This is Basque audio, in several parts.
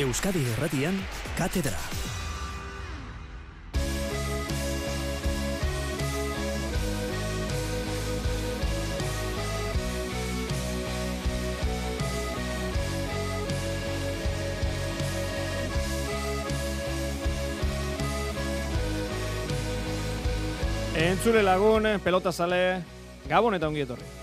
Euskadi Erratian, Katedra. Entzule lagun, pelota zale, gabon eta ongi etorri.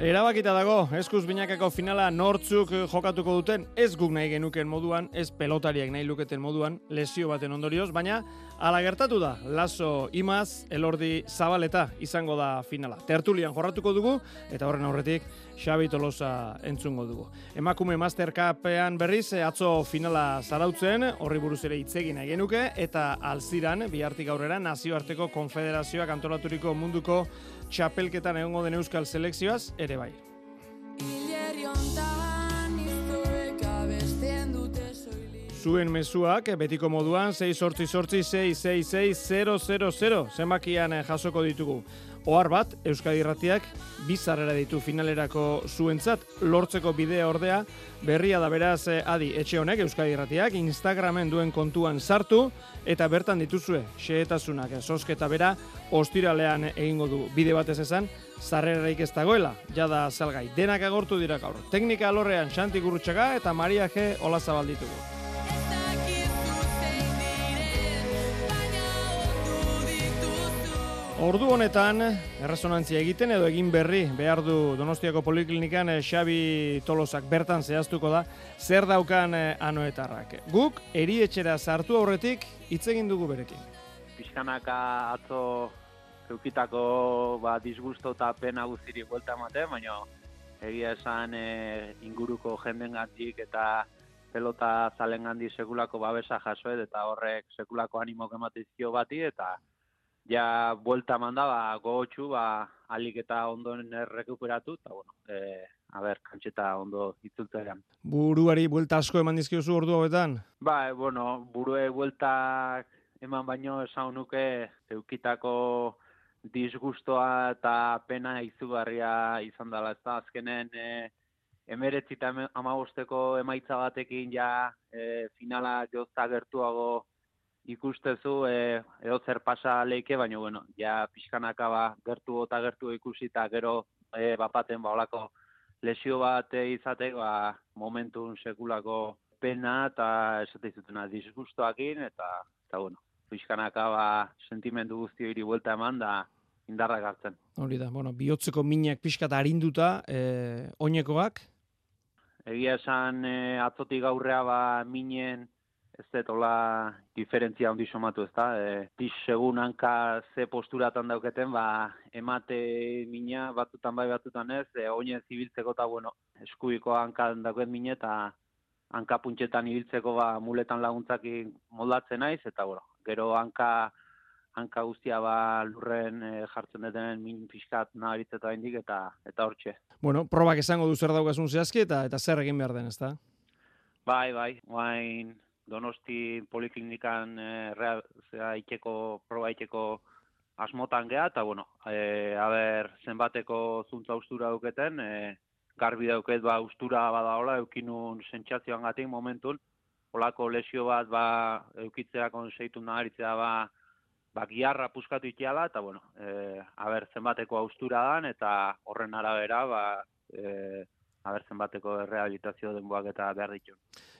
Erabakita dago, eskuz binakako finala nortzuk jokatuko duten, ez guk nahi genuken moduan, ez pelotariak nahi luketen moduan, lesio baten ondorioz, baina ala gertatu da, laso imaz, elordi zabaleta izango da finala. Tertulian jorratuko dugu, eta horren aurretik, Xabi Tolosa entzungo dugu. Emakume Master Cupean berriz, atzo finala zarautzen, horri buruz ere itzegin nahi genuke, eta alziran, bihartik aurrera, nazioarteko konfederazioak antolaturiko munduko txapelketan egongo den euskal selekzioaz ere bai. Zuen mezuak betiko moduan 6 sortzi sortzi 6 6 6 0 0 0 zenbakian jasoko ditugu. Ohar bat, Euskadi Irratiak bizarrera ditu finalerako zuentzat. Lortzeko bidea ordea berria da beraz eh, adi etxe honek Euskadi Irratiak Instagramen duen kontuan sartu eta bertan dituzue xehetasunak sosketa bera ostiralean egingo du. Bide batez esan zarrerarik ez dagoela jada salgai. Denak agortu dira gaur. Teknika alorrean Xanti Gurutxaga eta Maria G. Olazabal ditugu Ordu honetan, erresonantzia egiten edo egin berri behar du Donostiako Poliklinikan eh, Xabi Tolosak bertan zehaztuko da, zer daukan eh, anoetarrak. Guk, erietxera sartu aurretik, hitz egin dugu berekin. Piskanaka atzo eukitako ba, disgusto eta pena guztiri buelta emate, baina egia esan eh, inguruko jenden gandik eta pelota zalen gandi sekulako babesa jasoet eta horrek sekulako animok ematizio bati eta ja vuelta manda ba gogotsu ba alik eta ondoen errekuperatu eta bueno eh a ber kantxeta ondo itzultzean. Buruari vuelta asko eman dizkiozu ordu hauetan? Ba e, bueno burue vuelta eman baino esan nuke eukitako disgustoa eta pena izugarria izan dela ez da azkenen e, emeretzi eta amabosteko emaitza batekin ja e, finala jozta gertuago ikustezu e, edo zer pasa leike, baina bueno, ja pixkanaka ba, gertu eta gertu ikusi eta gero e, bapaten ba, olako lesio bat izate ba, momentun sekulako pena eta esate izutena disgustoakin eta, eta bueno, pixkanaka ba, sentimendu guzti hori buelta eman da indarra gartzen. Hori da, bueno, bihotzeko minak pixkata harinduta, e, oinekoak? Egia esan e, atzotik gaurrea ba, minen ez dut diferentzia handi somatu ez da. E, pix segun hanka ze posturatan dauketen, ba, emate mina batutan bai batutan ez, e, oine zibiltzeko eta bueno, eskuiko hanka dauket mine eta hanka puntxetan ibiltzeko ba, muletan laguntzakin moldatzen naiz, eta bueno, gero hanka hanka guztia ba lurren e, jartzen deten min pixkat nabaritzeta indik eta eta hortxe. Bueno, probak esango du zer daukasun zehazki eta eta zer egin behar den, ezta? Bai, bai, guain Donosti Poliklinikan e, rea, zera, ikeko, proba ikeko asmotan geha, eta bueno, e, haber zenbateko zuntza ustura duketen, e, garbi dauket ba ustura bada hola, eukinun sentsazioan gatik momentun, holako lesio bat ba eukitzea konseitu nagaritzea ba, ba giarra puskatu itiala, eta bueno, e, haber zenbateko austura dan, eta horren arabera, ba, e, abertzen bateko rehabilitazio denboak eta behar ditu.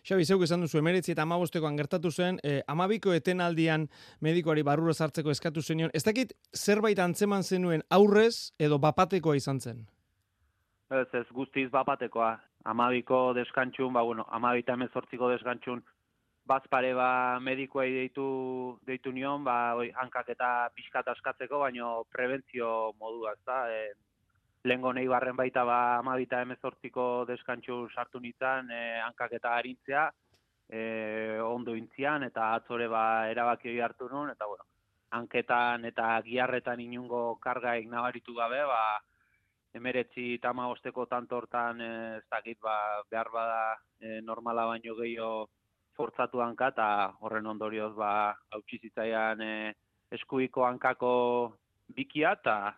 Xabi, zeuk esan duzu, emeritzi eta amabostekoan gertatu zen, eh, amabiko etenaldian medikoari barrura sartzeko eskatu zenion. Ez dakit zerbait antzeman zenuen aurrez edo bapatekoa izan zen? Ez, ez guztiz bapatekoa. Amabiko deskantxun, ba, bueno, amabita emezortziko deskantxun, bazpare ba medikoa deitu, deitu nion, ba, oi, hankak eta pixkat askatzeko, baino prebentzio modua, ez da, e, lehengo nahi barren baita ba amabita emezortziko deskantxu sartu nintzen, e, hankak eta harintzea, e, ondo intzian, eta atzore ba erabaki hori hartu nun, eta bueno, hanketan eta giarretan inungo kargaik nabaritu gabe, ba, emeretzi tama osteko tantortan e, ez dakit ba, behar bada e, normala baino gehiago fortzatu hanka, eta horren ondorioz ba, hau txizitzaian e, eskuiko hankako bikia, eta,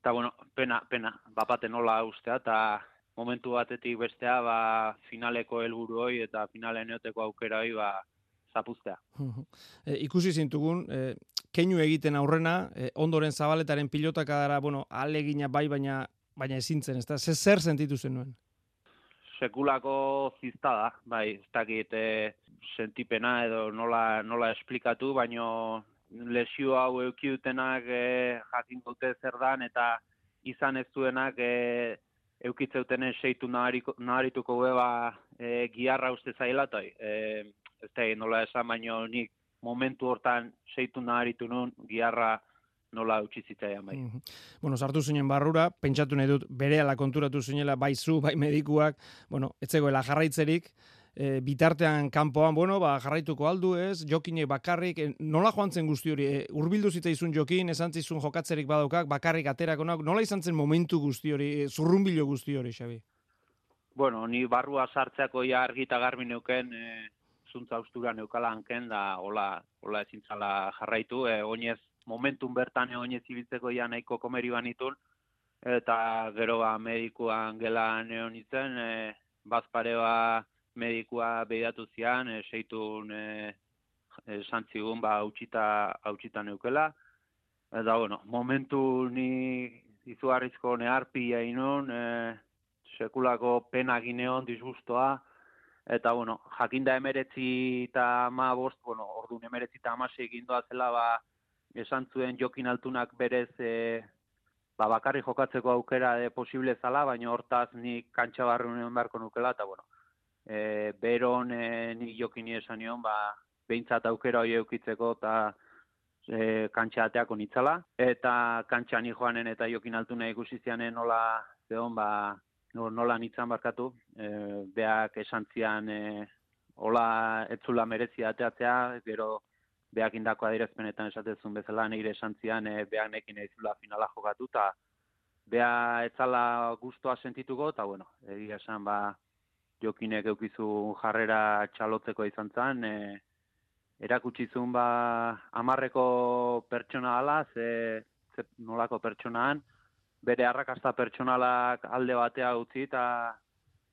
eta bueno, pena, pena, bapate nola ustea, eta momentu batetik bestea, ba, finaleko helburu hoi eta finalen eoteko aukera hoi, ba, zapuztea. e, ikusi zintugun, e, keinu egiten aurrena, e, ondoren zabaletaren pilotaka dara, bueno, alegina bai, baina baina ezintzen, ez da, zer sentitu zen nuen? Sekulako zizta da, bai, ez dakit e, sentipena edo nola, nola esplikatu, baino lesio hau eukiutenak e, jakin dute zer dan, eta izan ez duenak e, eukitzeutenen seitu naharituko beba e, giarra uste zaila, e, ez da, nola esan baino nik momentu hortan seitu naharitu nun giarra nola utzi zitzaian bai. Mm Bueno, sartu zinen barrura, pentsatu nahi dut berehala konturatu zinela bai zu, bai medikuak, bueno, etzegoela jarraitzerik, e, bitartean kanpoan, bueno, ba, jarraituko aldu ez, jokinek bakarrik, e, nola joan zen guzti hori, e, urbildu zitzaizun jokin, esan zizun jokatzerik badaukak, bakarrik aterakonak, nola izan zen momentu guzti hori, e, zurrumbilo guzti hori, Xabi? Bueno, ni barrua sartzeako ja argita garbi neuken, e, zuntza ustura neukala hanken, da hola, hola ezintzala jarraitu, e, oinez momentum bertan oinez ibiltzeko ja nahiko komeri banitun, eta gero ba medikuan gela neon izen, e, bazpareba medikua behidatu zian, e, seitun e, e, santzigun ba hautsita, hautsita neukela, eta bueno, momentu ni izugarrizko neharpi nun, e, sekulako pena gineon, disgustoa, eta bueno, jakinda emeretzi eta ma bost, bueno, ordu emeretzi eta amase egin zela, ba, esan zuen jokin altunak berez e, ba, bakarri jokatzeko aukera de posible zala, baina hortaz nik kantxa barrunen beharko nukela, eta bueno, e, beron e, nik jokin esan nion, ba, behintzat aukera hori eukitzeko, eta e, kantxa ateako nitzala, eta kantxa ni joanen eta jokin altuna ikusi zianen nola, zehon, ba, nola nitzan barkatu, e, beak esan zian, e, hola etzula merezia ateatzea, gero beak indako adirazpenetan esatezun bezala nire esantzian e, beak nekin eizula finala jokatu, eta bea etzala guztua sentituko, eta bueno, egia esan ba, jokinek eukizu jarrera txalotzeko izan zen, e, erakutsizun ba, amarreko pertsona ala, ze, ze nolako pertsonaan, bere arrakasta pertsonalak alde batea utzi, eta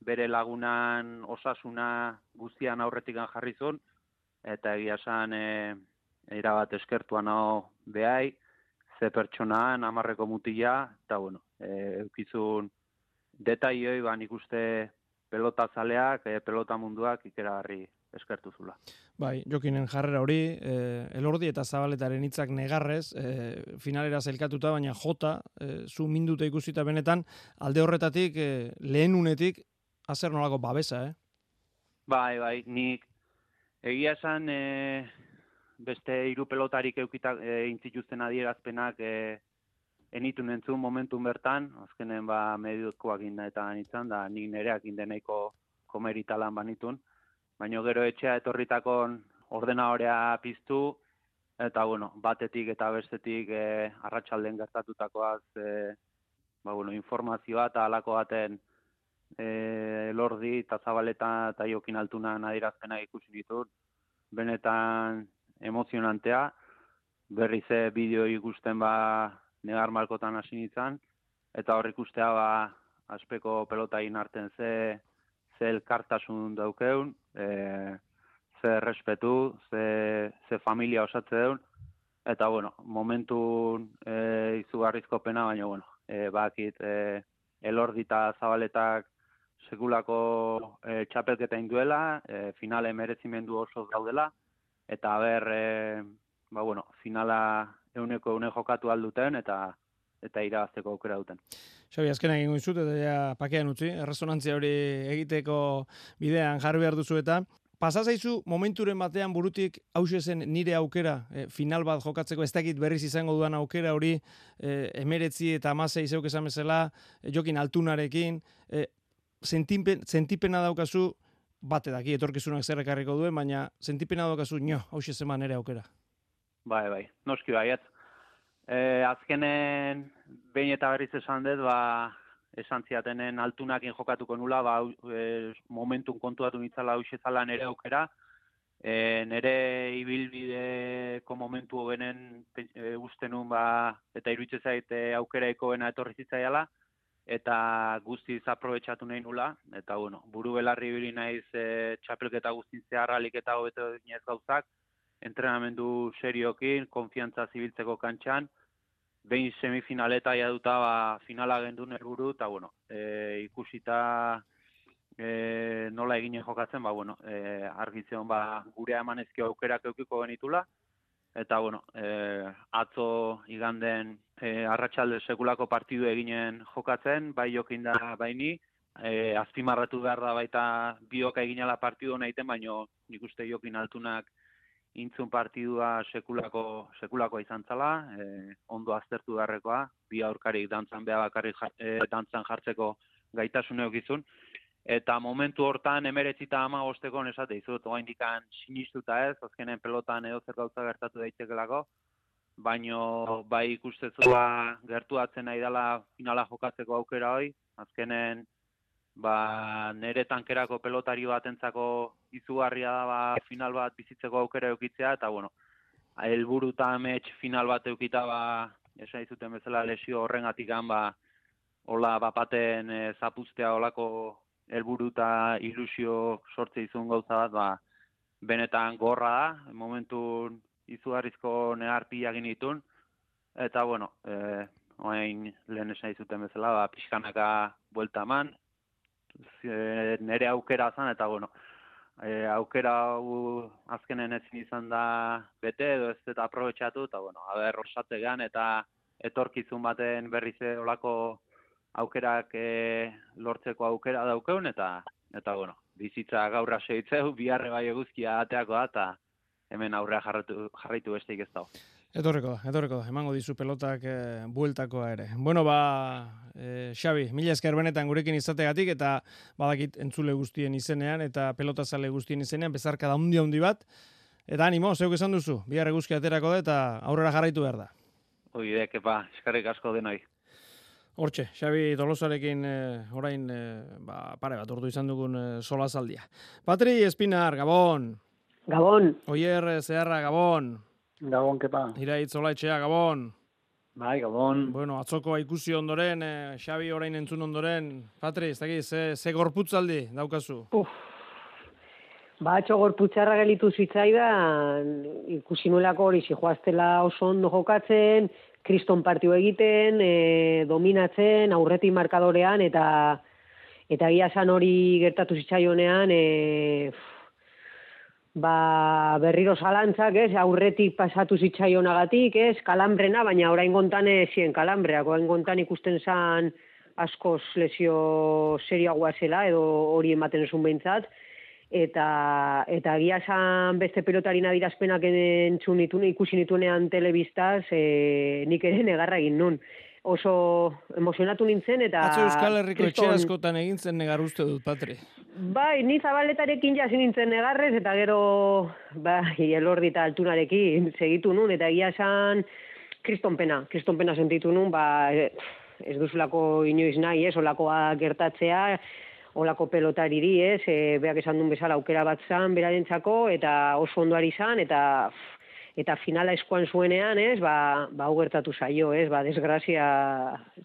bere lagunan osasuna guztian aurretik jarri zuen, eta egia esan e, erabat eskertuan hau behai, ze pertsonaan, amarreko mutila, eta bueno, e, eukizun detaioi ban ikuste pelota zaleak, e, pelota munduak ikeragarri eskertu zula. Bai, jokinen jarrera hori, e, elordi eta zabaletaren hitzak negarrez, e, finalera zelkatuta, baina jota, e, zu minduta ikusita benetan, alde horretatik, e, lehen unetik, azer nolako babesa, eh? Bai, bai, nik Egia esan, e, beste hiru pelotarik eukita e, intzituzten adierazpenak e, enitu nentzun momentu bertan, azkenen ba mediokoak inda eta da nik nereak indeneiko komeritalan banitun, baina gero etxea etorritakon ordenadorea piztu, eta bueno, batetik eta bestetik e, arratsalden gertatutakoaz e, ba, bueno, informazioa eta alako baten e, lordi eta zabaleta eta jokin altunan adirazpena ikusi ditut. Benetan emozionantea, berri ze bideo ikusten ba negar malkotan hasi nintzen, eta hor ikustea ba aspeko pelota arten ze, ze elkartasun daukeun, e, ze respetu, ze, ze familia osatze deun, eta bueno, momentu e, izugarrizko pena, baina bueno, e, bakit e, elordita zabaletak sekulako e, txapelketa induela, e, finale merezimendu oso gaudela, eta ber, e, ba, bueno, finala euneko eune jokatu alduten, eta eta irabazteko aukera duten. Xabi, azkena egin guizut, eta ja pakean utzi, erresonantzia hori egiteko bidean jarri behar duzu eta, Pasa momenturen batean burutik hause zen nire aukera, final bat jokatzeko ez dakit berriz izango duan aukera hori e, emeretzi eta amasei zeuk esan bezala, jokin altunarekin, e, sentipena daukazu, bate daki etorkizunak zer ekarriko duen, baina sentipena daukazu, nio, hau zeman ere aukera. Bai, bai, noski baiet. E, azkenen, behin eta berriz esan dut, ba, esan ziatenen altunakin jokatuko nula, ba, e, momentun kontuatu nitzala hau zala nere aukera, e, nere ibilbideko momentu hobenen e, uste nun ba, eta iruditzen zaite aukeraiko bena etorri zitzaiala, eta guztiz aprobetsatu nahi nula, eta bueno, buru belarri bili naiz e, txapelketa guztin zeharralik eta hobeto gauzak, entrenamendu seriokin, konfiantza zibiltzeko kantxan, behin semifinaleta jaduta ba, finala gendu helburu eta bueno, e, ikusita e, nola egin jokatzen, ba, bueno, e, argitzen ba, gure emanezki aukerak eukiko genitula, eta bueno, e, atzo iganden e, arratsalde sekulako partidu eginen jokatzen, bai jokin da baini, e, azpimarratu behar da baita bioka eginala partidu nahiten, baino nik uste jokin altunak intzun partidua sekulako, sekulako izan zala, e, ondo aztertu beharrekoa, bi aurkarik dantzan beha bakarrik e, dantzan jartzeko gaitasun eukizun, eta momentu hortan emeretzita ama gosteko nesate izut, oa indikan sinistuta ez, azkenen pelotan edo zer gauza gertatu daitekelako, baino bai ikustezua gertuatzen nahi dela finala jokatzeko aukera hoi, azkenen ba, nere tankerako pelotari batentzako izugarria da ba, final bat bizitzeko aukera eukitzea, eta bueno, helburu eta amets final bat eukita ba, esan izuten bezala lesio horrengatik ba, hola bapaten e, zapuztea holako helburu eta ilusio sortze izun gauza bat, ba, benetan gorra da, momentu izugarrizko nehartia ginitun, eta, bueno, e, oain lehen esan izuten bezala, ba, pixkanaka buelta eman, nere aukera zan, eta, bueno, e, aukera hau azkenen ezin izan da bete, edo ez eta aprobetsatu, eta, bueno, haber, rosategan, eta etorkizun baten berriz olako aukerak e, lortzeko aukera daukeun eta eta bueno, bizitza gaurra seitzeu, biharre bai eguzkia ateako da eta hemen aurrea jarraitu, jarraitu besteik ez dago. Etorreko da, etorreko da, emango dizu pelotak e, bueltakoa ere. Bueno, ba, e, Xabi, mila esker benetan gurekin izategatik eta badakit entzule guztien izenean eta pelotazale guztien izenean, bezarka da hundi handi bat. Eta animo, zeuk esan duzu, bihar eguzkia aterako da eta aurrera jarraitu behar da. Oide, kepa, eskarrik asko denoi. Hortxe, Xabi Tolosarekin eh, orain eh, ba, pare bat ordu izan dugun eh, sola zaldia. Patri Espinar, Gabon. Gabon. Oier Zeharra, Gabon. Gabon, kepa. Iraitz Olaitxea, Gabon. Bai, Gabon. Bueno, atzoko ikusi ondoren, eh, Xabi orain entzun ondoren. Patri, ez dakit, ze, ze gorputzaldi daukazu? Uf. Ba, atxo gorputzarra gelitu zitzaidan, ikusi nolako hori, zijoaztela oso ondo jokatzen, kriston partiu egiten, e, dominatzen, aurretik markadorean, eta eta gia san hori gertatu zitzaionean, e, ba, berriro zalantzak, ez, aurretik pasatu zitzaionagatik, ez, kalambrena, baina orain gontan zien kalambreak, orain gontan ikusten zan askoz lesio seriagoa zela, edo hori ematen esun behintzat, eta eta gia san beste pelotari nadirazpenak entzun nitu ikusi nituenean telebistaz e, nik ere negarra egin nun oso emozionatu nintzen eta Atzo Euskal Herriko etxe askotan egin zen negar uste dut Patri. Bai ni zabaletarekin ja nintzen negarrez eta gero bai elordi eta altunarekin segitu nun eta gia san kriston pena kriston pena sentitu nun ba ez duzulako inoiz nahi ez olakoa gertatzea olako pelotariri, ez, e, beak esan duen bezala aukera bat zan, berarentzako, eta oso ondoari zan, eta eta finala eskuan zuenean, ez, ba, ba gertatu zaio, ez, ba, desgrazia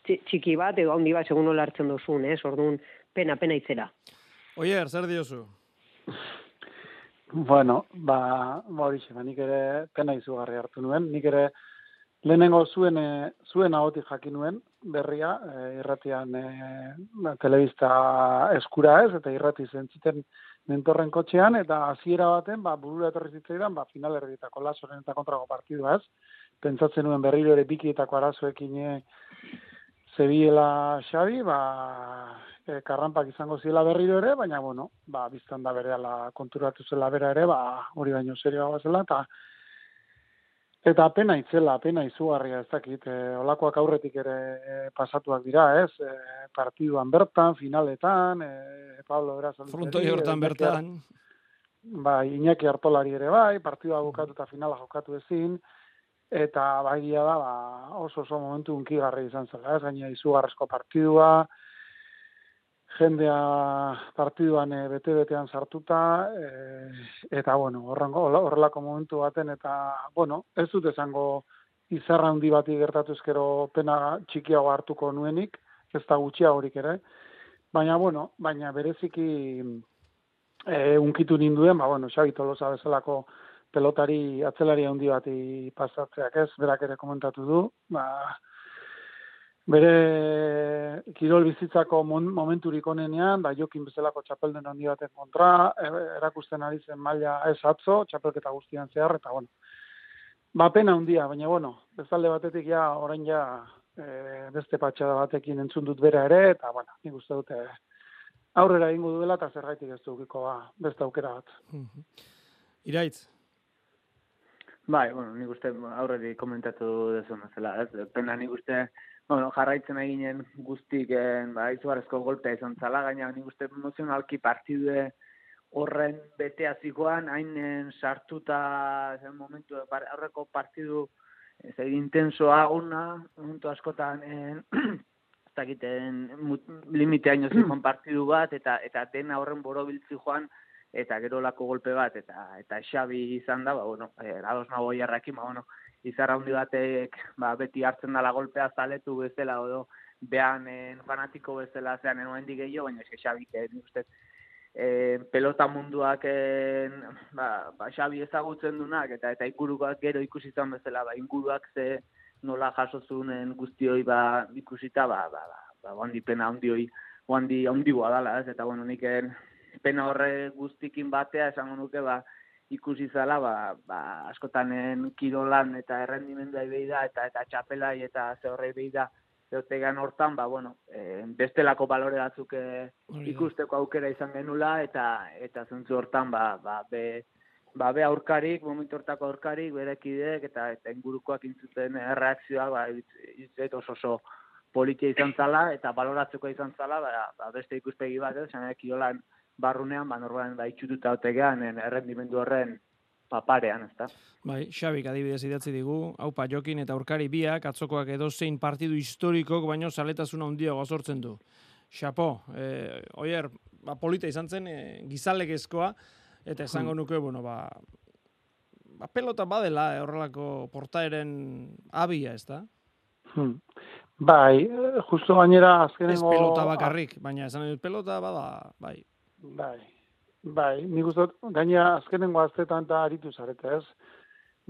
txiki bat, edo handi bat, segun nola hartzen duzun, ez, orduan, pena, pena itzera. Oier, zer diozu? Bueno, ba, ba hori ba, nik ere pena izugarri hartu nuen, nik ere lehenengo zuen, e, zuen ahotik jakin nuen, berria, e, irratian e, telebista eskura ez, eta irrati zentziten mentorren kotxean, eta hasiera baten, ba, burura etorri zitzaidan, ba, final erdietako lasoren eta kontrako partidua ez, pentsatzen nuen berriro ere bikietako arazoekin e, zebiela xabi, ba, e, karrampak izango ziela berriro ere, baina, bueno, ba, biztan da bere konturatu zela bera ere, ba, hori baino serioa zela, eta Eta pena itzela, pena izugarria ez dakit, e, olakoak aurretik ere e, pasatuak dira, ez? E, partiduan bertan, finaletan, e, Pablo Beraz... Frontoi hortan bertan. Bai, Iñaki Artolari ere bai, partidua bukatu eta finala jokatu ezin, eta bai da, ba, oso oso momentu unkigarri izan zela, ez? Gaina izugarrezko partidua, jendea partiduan e, bete-betean sartuta, e, eta, bueno, horrengo, horrelako momentu baten, eta, bueno, ez dut esango izarra handi bati gertatu ezkero pena txikiago hartuko nuenik, ez da gutxia horik ere, baina, bueno, baina bereziki e, unkitu ninduen, ba, bueno, Xabi Tolosa bezalako pelotari atzelari handi bati pasatzeak ez, berak ere komentatu du, ba, bere kirol bizitzako momenturik onenean, ba, jokin bezalako txapelden handi baten kontra, e, erakusten ari zen maila ez atzo, txapelketa guztian zehar, eta bueno, ba, pena handia, baina bueno, bezalde batetik ja, orain ja, e, beste patxada batekin entzun dut bera ere, eta bueno, nik uste dute aurrera egingo duela, eta zergaitik ez dukiko ba, beste aukera bat. Mhm. Iraitz? Bai, bueno, nik uste aurreri komentatu dezu zela, ez? Pena nik uste, bueno, jarraitzen eginen guztiken, ba, izugarrezko golpea izan zala, gaina nik uste emozionalki partidue horren bete azikoan, hain sartuta zen momentu, aurreko partidu ez egin intenso aguna, momentu askotan en, ez dakiten limite haino zikon partidu bat, eta eta dena horren borobiltzi joan, eta gero lako golpe bat, eta eta xabi izan da, ba, bueno, eh, ados nago jarrakin, ba, bueno, izarra hundi batek ba, beti hartzen dala golpea zaletu bezala odo behan en, fanatiko bezala zean enoen gehiago, baina eske xabik eh, uste eh, pelota munduak en, ba, ba, xabi ezagutzen dunak eta eta inguruak gero ikusi izan bezala ba, inguruak ze nola jaso zunen guztioi ba, ikusita ba, ba, ba, ba, handi pena handioi handi handi dala ez? Eta bueno niken pena horre guztikin batea esango nuke ba ikusi zala, ba, ba, askotanen kirolan eta errendimendua behi da, eta eta txapelai eta ze horrei behi da, zeotegan hortan, ba, bueno, e, bestelako balore batzuk e, ikusteko aukera izan genula, eta eta zentzu hortan, ba, ba, be, ba, be aurkarik, momentu hortako aurkarik, berekideek, eta eta ingurukoak intzuten erreakzioa, ba, itzet oso oso politia izan zala, eta baloratzeko izan zala, ba, ba beste ikuspegi bat, ez, kirolan, barrunean, ba, normalen da itxututa otegean, errendimendu horren paparean, ezta? Bai, Xabik adibidez idatzi digu, haupa jokin eta aurkari biak, atzokoak edo zein partidu historikok, baino zaletasuna handia gozortzen du. Xapo, eh, oier, ba, polita izan zen, e, gizalekezkoa, eta esango hmm. nuke, bueno, ba, ba pelota badela eh, horrelako portaeren abia, ez da? Hmm. Bai, justo gainera azkenengo... Ez pelota bakarrik, baina esan dut pelota bada, bai. Bai, bai, nik uste gaina azkenengo aztetan eta aritu zarete ez,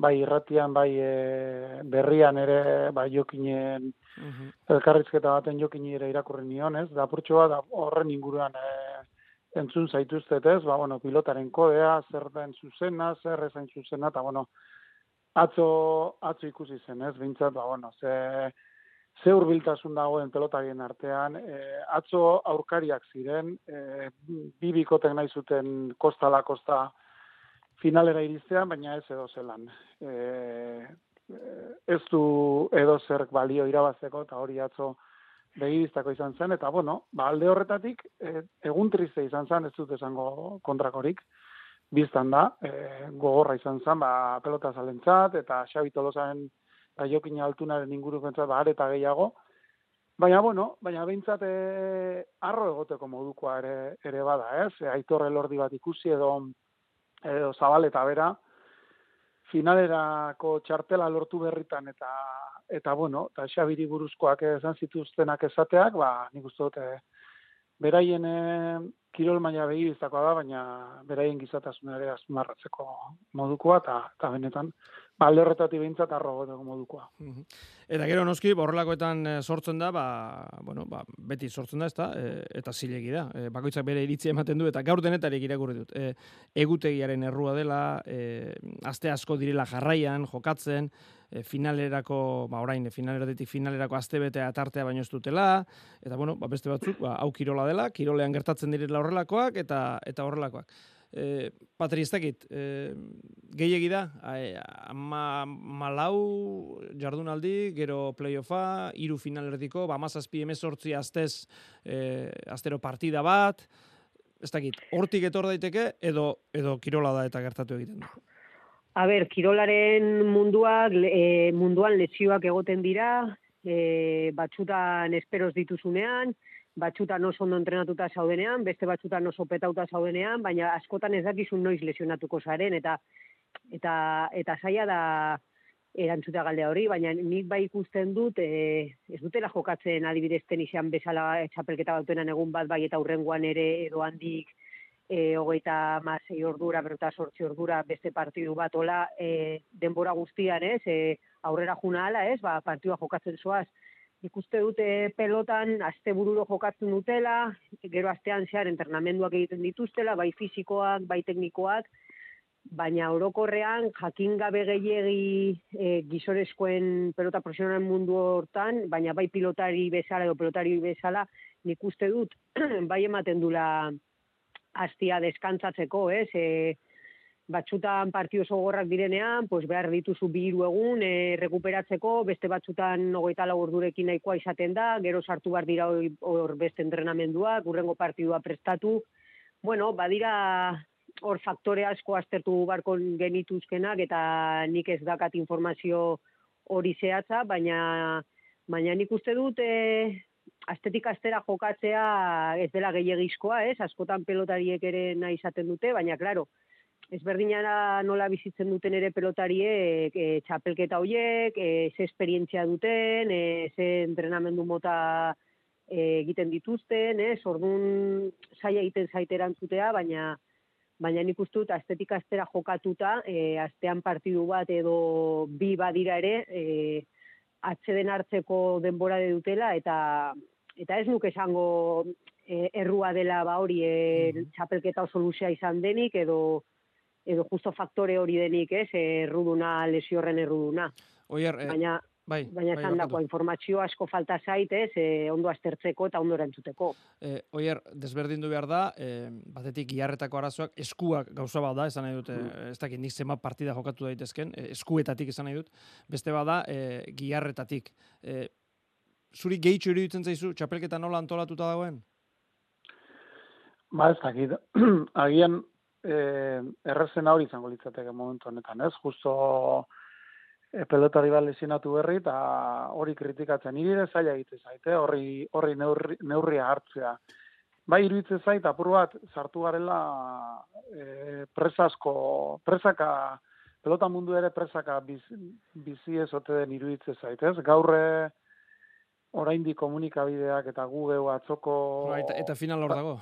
bai irratian, bai e, berrian ere, bai jokinen, uh elkarrizketa baten jokin ere irakurri nion, ez, da purtsoa da horren inguruan e, entzun zaituztet ez, ba, bueno, pilotaren kodea, zer den zuzena, zer ezain zuzena, eta, bueno, atzo, atzo ikusi zen, ez, bintzat, ba, bueno, ze, ze hurbiltasun dagoen pelotarien artean, e, atzo aurkariak ziren, e, bi bikotek nahi zuten kostala kosta finalera iristean, baina ez edo zelan. E, ez du edo zerk balio irabazeko, eta hori atzo begiristako izan zen, eta bueno, ba, alde horretatik, e, egun triste izan zen, ez dut esango kontrakorik, biztan da, e, gogorra izan zen, ba, pelota zalentzat, eta Xabi Tolosaren eta jokin altunaren inguru bentsat, ba, eta gehiago. Baina, bueno, baina behintzat e, arro egoteko modukoa ere, ere bada, ez? E, aitorre lordi bat ikusi edo, edo zabal eta bera, finalerako txartela lortu berritan eta eta bueno, eta xabiri buruzkoak esan zituztenak esateak, ba, nik uste dut, e, beraien kirol maila behi da, baina beraien gizatasuna ere azmarratzeko modukoa, eta benetan, ba, alde horretatik behintzat arro modukoa. Eta gero noski, borrelakoetan eh, sortzen da, ba, bueno, ba, beti sortzen da, ezta, e, eta zilegi da. E, bakoitzak bere iritzi ematen du, eta gaur denetarik irakurri dut. E, egutegiaren errua dela, e, aste asko direla jarraian, jokatzen, e, finalerako, ba, orain, finaleratetik finalerako aste betea tartea baino ez dutela, eta bueno, ba, beste batzuk, ba, hau kirola dela, kirolean gertatzen direla horrelakoak, eta eta horrelakoak. E, Patri, ez dakit, e, gehiagi da, ama malau jardunaldi, gero playoffa, iru finalerdiko, ba, mazazpi emezortzi aztez, e, aztero partida bat, ez dakit, hortik etor daiteke, edo, edo kirola da eta gertatu egiten du. A ber, kirolaren munduak, e, munduan lesioak egoten dira, e, batxutan esperoz dituzunean, batxutan oso ondo entrenatuta zaudenean, beste batxutan oso petauta zaudenean, baina askotan ez dakizun noiz lesionatuko zaren, eta eta eta saia da erantzuta galdea hori, baina nik bai ikusten dut, e, ez dutela jokatzen adibidez tenisian bezala txapelketa bautenan egun bat bai eta hurrengoan ere edo handik e, hogeita masei ordura, berta sortzi ordura beste partidu bat ola e, denbora guztian, ez, e, aurrera juna ala, ez, ba, partidua jokatzen zoaz, ikuste dute pelotan aste bururo jokatzen dutela, gero astean zehar entrenamenduak egiten dituztela, bai fisikoak, bai teknikoak, baina orokorrean jakin gabe gehiegi e, gizorezkoen pelota profesionalen mundu hortan, baina bai pilotari bezala edo pilotari bezala, nik uste dut, bai ematen dula hastia deskantzatzeko, ez? E, batxutan partio gogorrak direnean, pues behar dituzu bi hiru egun e, rekuperatzeko, beste hogeita lau ordurekin nahikoa izaten da, gero sartu bar dira hor beste entrenamenduak, urrengo partidua prestatu. Bueno, badira hor faktore asko aztertu barko genituzkenak eta nik ez dakat informazio hori zehatza, baina baina nik uste dut e, astetik astera jokatzea ez dela gehiagizkoa, ez? Askotan pelotariek ere nahi izaten dute, baina claro, ezberdinara nola bizitzen duten ere pelotariek e, txapelketa hoiek, e, ze esperientzia duten, e, ze entrenamendu mota e, egiten dituzten, ez? Ordun saia egiten zaiteran zutea, baina baina nik uste dut astetik astera jokatuta, e, astean partidu bat edo bi badira ere, e, atzeden hartzeko denbora de dutela, eta eta ez nuke esango e, errua dela ba hori e, txapelketa oso luzea izan denik, edo edo justo faktore hori denik, ez, erruduna, lesioren erruduna. Oier, e, baina, Bai, baina bai, esan dako, informazio asko falta zaitez, e, ondo aztertzeko eta ondo erantzuteko. E, oier, desberdindu behar da, e, batetik giarretako arazoak, eskuak gauza bat da, esan nahi dut, mm. ez dakit nik zema partida jokatu daitezken, e, eskuetatik esan nahi dut, beste bada, e, giarretatik. E, zuri gehitxo iruditzen zaizu, txapelketa nola antolatuta dagoen? Ba, ez dakit, agian, e, errezen hori izango litzateke momentu honetan, ez? Justo, e, pelotari bat lesionatu berri eta hori kritikatzen. Nire zaila egite zaite, horri, horri neurri, neurria hartzea. Bai, iruditzen zait, apur bat, sartu garela e, presasko, presaka, pelota mundu ere presaka biz, bizi ezote den iruditzen zait, ez? Gaurre, oraindik komunikabideak eta gugeu atzoko... eta, eta final hor dago.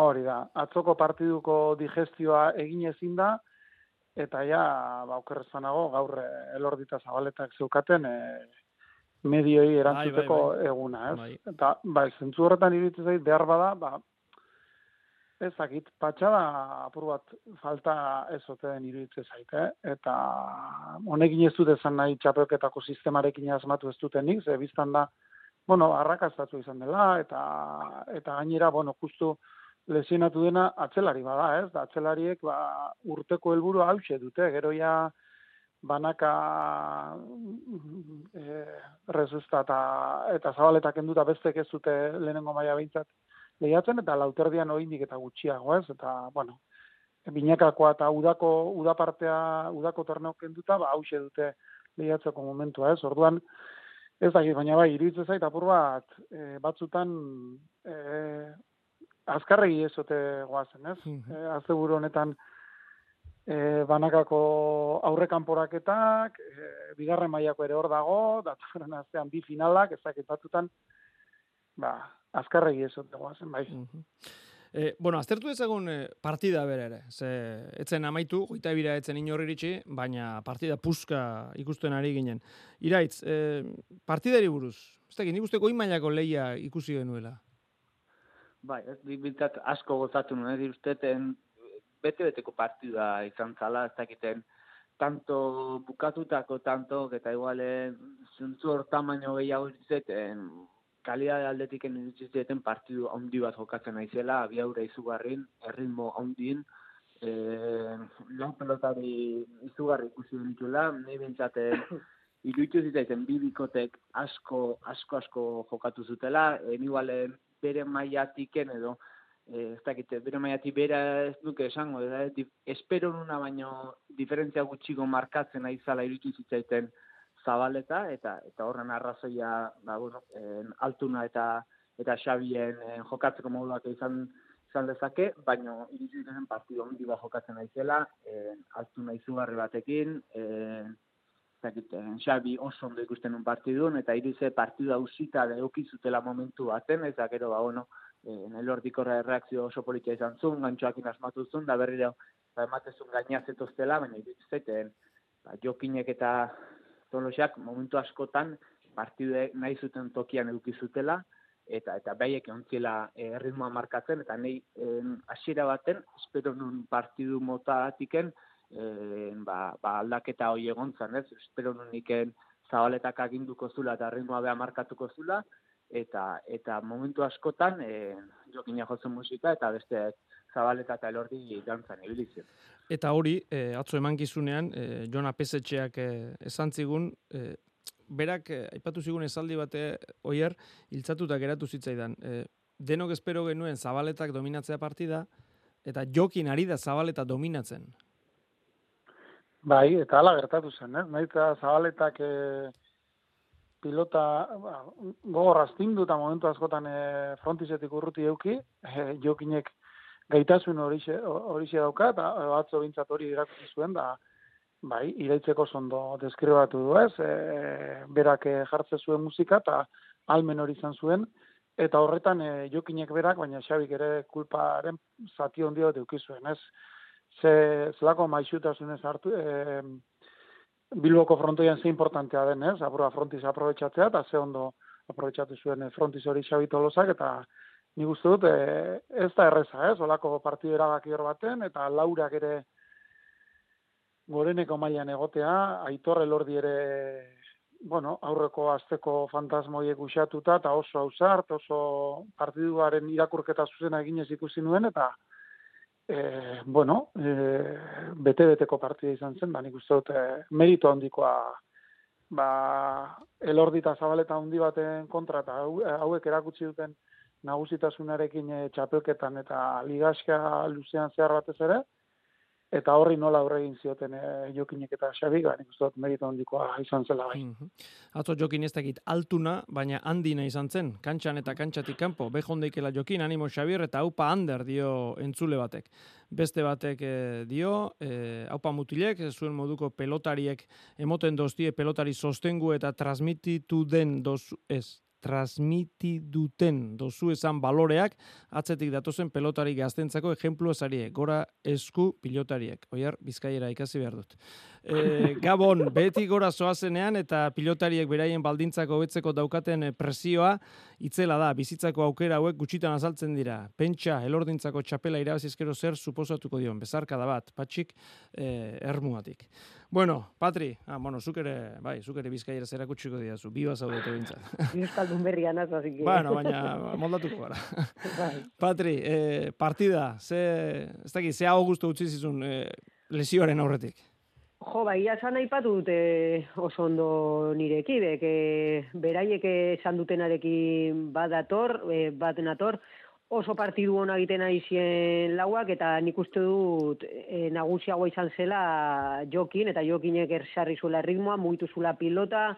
Hori da, atzoko partiduko digestioa egin ezin da, eta ja, ba, okerrezanago, gaur eh, elordita zabaletak zeukaten e, medioi erantzuteko bai, bai, bai. eguna, ez? Bai. Eta, bai, zentzu horretan iritzen zait, behar bada, ba, ez dakit, patxada apur bat falta ez oten iruditzen zaite, eh? eta honekin ez dut esan nahi txapelketako sistemarekin asmatu ez dutenik, ze biztan da, bueno, arrakastatu izan dela, eta, eta gainera, bueno, justu, lesionatu dena atzelari bada, ez? Atzelariek ba, urteko helburu hause dute, gero ja banaka e, rezusta eta, eta zabaletak enduta bestek ez dute lehenengo maila behintzat lehiatzen, eta lauterdian oindik eta gutxiago, ez? Eta, bueno, binakakoa eta udako, udapartea, udako torneo kenduta, ba, hause dute lehiatzeko momentua, ez? Orduan, ez da, baina bai, iruditzen zait, apur bat, e, batzutan, e, azkarregi ezote goazen, ez? Mm -hmm. honetan e, banakako aurrekanporaketak, e, bigarren mailako ere hor dago, datorren astean bi finalak, ezak batutan, ba, azkarregi ezote goazen, bai. Mm E, bueno, aztertu ezagun partida bere ere. Ze, etzen amaitu, goita bira etzen inorri baina partida puska ikusten ari ginen. Iraitz, e, partidari buruz, ez da, nik usteko imailako leia ikusi genuela. Bai, ez bintzat asko gozatu nuen, ez usteten bete-beteko partida izan zala, ez dakiten tanto bukatutako, tanto, eta igualen zuntzu hor tamaino gehiago izeten, kalidade aldetik izeten partidu handi bat jokatzen naizela, bi aurre izugarrin, erritmo handin, e, lau pelotari izugarri ikusi ditula, nahi bintzaten iruditu zitzaiten bibikotek asko, asko, asko jokatu zutela, e, bere maiatiken edo eh, ez dakite, bere maiatik bera ez duke esango, da, espero nuna baino diferentzia gutxiko markatzen aizala irutu zitzaiten zabaleta, eta eta horren arrazoia, ba, bueno, en, altuna eta eta Xabien eh, jokatzeko moduak izan izan dezake, baina iritsi partidu handi jokatzen naizela, eh, altu nahi zugarri batekin, eh, zakit, eh, Xabi oso ondo ikusten un partidun, eta irize partidu hausita da zutela momentu baten, eta gero, ba, bueno, eh, nelordiko reakzio oso politia izan zuen, gantxoakin asmatu zuen, da berri da, ba, ematezun gainazetoztela, baina iritzeten, ba, jokinek eta tolosiak momentu askotan partidu nahi zuten tokian eduki zutela, eta eta baiek ontziela e, eh, ritmoa markatzen eta nei hasiera baten espero nun partidu motatiken e, ba, ba aldaketa hori egontzan, ez? Espero nun iken zabaletak aginduko zula eta ritmoa beha markatuko zula eta eta momentu askotan e, jokina jotzen musika eta beste zabaleta eta elordi dantzan ibilizien. Eta hori, e, atzo emankizunean, e, Jona Pesetxeak e, esan zigun, e, berak eh, aipatu zigun esaldi bate oier hiltzatuta geratu zitzaidan. Eh, denok espero genuen zabaletak dominatzea partida eta jokin ari da zabaleta dominatzen. Bai, eta hala gertatu zen, eh? Naita zabaletak eh, pilota ba, gogor astindu eta momentu askotan eh, frontizetik urruti euki, eh, jokinek gaitasun horixe, horixe dauka, eta batzo bintzat hori irakutsi zuen, da, bai, iraitzeko zondo deskribatu du ez, e, berak e, jartze zuen musika eta almen hori izan zuen, eta horretan e, jokinek berak, baina xabik ere kulparen zati ondio deuki zuen, ez? Ze, zelako maixutasunez hartu, e, Bilboko frontoian ze importantea den, ez? Apura frontiz aprobetsatzea, eta ze ondo aprobetsatu zuen e, frontiz hori xabit tolosak, eta nik uste dut, e, ez da erreza, ez? Olako partidu erabaki hor baten, eta laurak ere goreneko mailan egotea, aitorre lordi ere, bueno, aurreko azteko fantasmoiek usatuta, eta oso hausart, oso partiduaren irakurketa zuzena eginez ikusi nuen, eta, e, bueno, e, bete-beteko partida izan zen, ba, nik uste dut, e, merito handikoa, ba, elordi eta zabaleta handi baten kontra, eta hauek erakutsi duten nagusitasunarekin e, txapelketan eta ligaska luzean zehar batez ere, eta horri nola aurre egin zioten e, jokinek eta xabik, ba, nik uste dut merito handikoa izan zela bai. Mm Atzo jokin ez dakit altuna, baina handina izan zen, kantxan eta kantxatik kanpo, behondeikela jokin, animo xabir, eta haupa hander dio entzule batek. Beste batek e, dio, haupa mutilek, zuen moduko pelotariek, emoten doztie pelotari sostengu eta transmititu den dozu, ez, transmiti duten dozu esan baloreak atzetik datozen pelotari gaztentzako ejemplu esarie, gora esku pilotariek. Oier, bizkaiera ikasi behar dut. E, Gabon, beti gora zoazenean eta pilotariek beraien baldintzako hobetzeko daukaten eh, presioa itzela da, bizitzako aukera hauek gutxitan azaltzen dira. Pentsa, elordintzako txapela irabazizkero zer suposatuko dion, bezarka da bat, patxik e, ermuatik. Bueno, Patri, ah, bueno, zuk ere, bai, zuk ere bizkaiera zera kutsiko diazu, biba zaudete bintzat. Euskaldun berria nazo, así que... Bueno, baina, moldatuko gara. bai. Patri, eh, partida, ze, ez dakit, ze hau guztu utzi zizun eh, lesioaren aurretik? Jo, bai, esan aipatu dute oso ondo nireki, bek, beraiek esan dutenarekin badator, eh, bat nator, oso partidu hona egiten ari lauak, eta nik uste dut e, nagusiagoa izan zela jokin, eta jokinek ersarri zuela ritmoa, mugitu zuela pilota,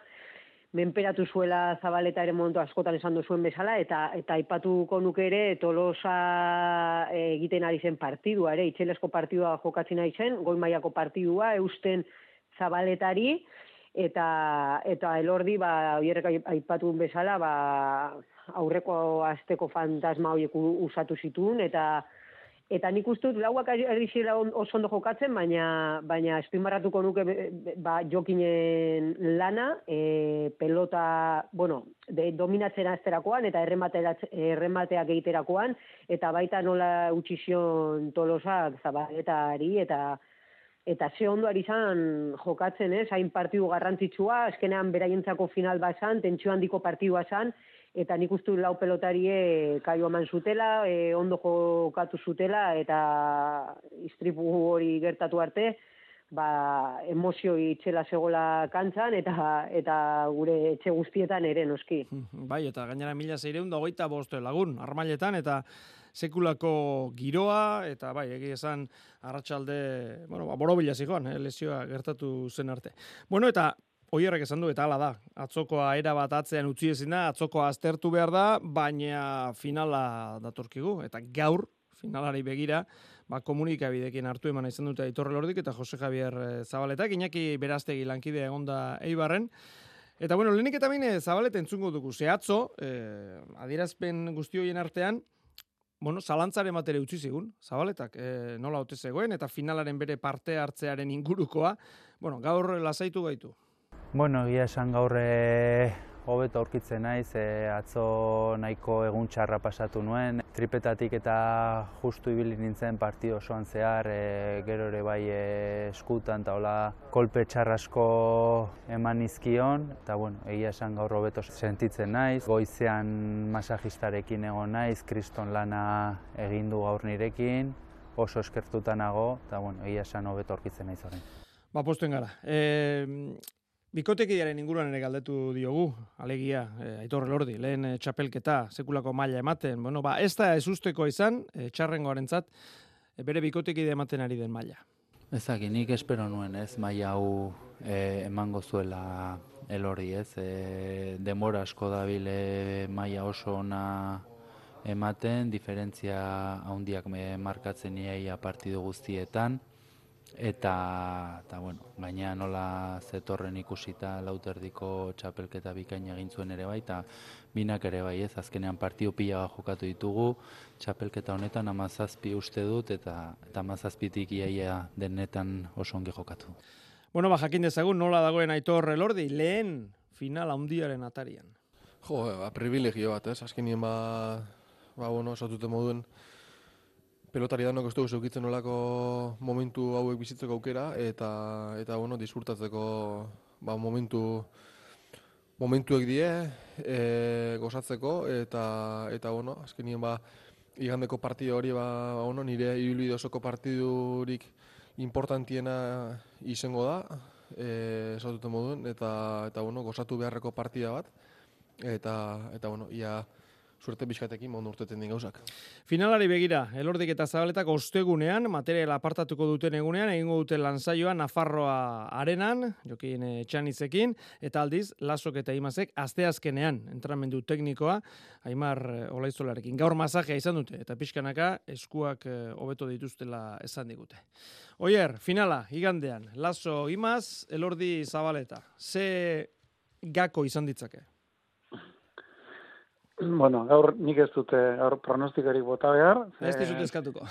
menperatu zuela zabaleta ere momentu askotan esan zuen bezala, eta eta aipatuko nuke ere tolosa egiten ari zen partidua, ere, itxelesko partidua jokatzen ari zen, goi mailako partidua, eusten zabaletari, eta eta elordi ba hierrek aipatu bezala ba aurreko asteko fantasma horiek usatu zituen, eta eta nik uste dut lauak ari oso ondo jokatzen, baina baina espimarratuko nuke ba, jokinen lana, e, pelota, bueno, de, dominatzen azterakoan, eta erremateak egiterakoan, eta baita nola utxizion tolosak zabaletari, eta eta ze ondo ari izan jokatzen, ez, hain partidu garrantzitsua, eskenean beraientzako final basan, tentsio handiko partidua zan, eta nik uste lau pelotarie kaio eman zutela, e, ondo jokatu zutela, eta istripu hori gertatu arte, ba, emozio itxela zegoela kantzan, eta eta gure etxe guztietan ere noski. Bai, eta gainera mila zeireun da goita boste lagun, armailetan, eta sekulako giroa, eta bai, egi esan arratsalde bueno, ba, borobila zigoan, eh, lesioa gertatu zen arte. Bueno, eta Oierrek esan du eta hala da. Atzokoa era bat atzean utzi ezin da, atzokoa aztertu behar da, baina finala datorkigu. Eta gaur, finalari begira, ba, komunikabidekin hartu eman izan dute Aitorre Lordik eta Jose Javier eh, Zabaletak, inaki beraztegi lankidea egonda Eibarren. Eta bueno, lehenik eta bine Zabaleta entzungo dugu. Ze atzo, eh, adierazpen guzti hoien artean, bueno, zalantzaren bat ere utzi zigun, Zabaletak, eh, nola hote zegoen, eta finalaren bere parte hartzearen ingurukoa, bueno, gaur lasaitu gaitu. Bueno, egia esan gaur e, hobeto aurkitzen naiz, e, atzo nahiko egun txarra pasatu nuen. Tripetatik eta justu ibili nintzen partio osoan zehar, e, gero ere bai e, eskutan eta hola kolpe txarrasko eman izkion. Eta bueno, egia esan gaur hobeto sentitzen naiz. Goizean masajistarekin egon naiz, kriston lana egin du gaur nirekin, oso eskertuta nago, eta bueno, egia esan hobeto aurkitzen naiz horrein. Ba, posten gara. E, Bikotekidearen inguruan ere galdetu diogu, alegia, e, aitorre lordi, lehen e, txapelketa, sekulako maila ematen. Bueno, ba, ez da ez usteko izan, e, txarrengoaren zat, e, bere bikotekide ematen ari den maila. Ezak, nik espero nuen, ez, maila hau e, emango zuela elordi, ez, e, demora asko dabile maila oso ona ematen, diferentzia handiak markatzen iaia partidu guztietan, Eta, eta bueno, baina nola zetorren ikusita lauterdiko txapelketa bikaina egin zuen ere bai, eta binak ere bai ez, azkenean partio pila jokatu ditugu, txapelketa honetan amazazpi uste dut, eta, eta amazazpitik iaia denetan oso ongi jokatu. Bueno, ba, jakin dezagun nola dagoen aitor lordi, lehen final handiaren atarian. Jo, ba, privilegio bat, ez, azkenien ba, ba, bueno, esatute moduen, pelotari danok ez dugu zeukitzen olako momentu hauek bizitzeko aukera eta eta bueno, disfrutatzeko ba, momentu momentuek die e, gozatzeko eta eta bueno, azkenien ba igandeko partido hori ba, ba bueno, nire ibilbide osoko partidurik importantiena izango da eh esatute moduen eta eta bueno, gozatu beharreko partida bat eta eta bueno, ia suerte bizkatekin mondo urteten din gauzak. Finalari begira, elordik eta zabaletak ostegunean, material apartatuko duten egunean, egingo dute lanzaioa Nafarroa arenan, jokin txanizekin, eta aldiz, lasok eta imazek, asteazkenean, entramendu teknikoa, Aimar eh, Olaizolarekin. Gaur masajea izan dute, eta pixkanaka eskuak eh, hobeto dituztela esan digute. Oier, finala, igandean, laso imaz, elordi zabaleta. Ze gako izan ditzake? Bueno, gaur nik ez dute gaur pronostikorik bota behar. Ez dizut eskatuko.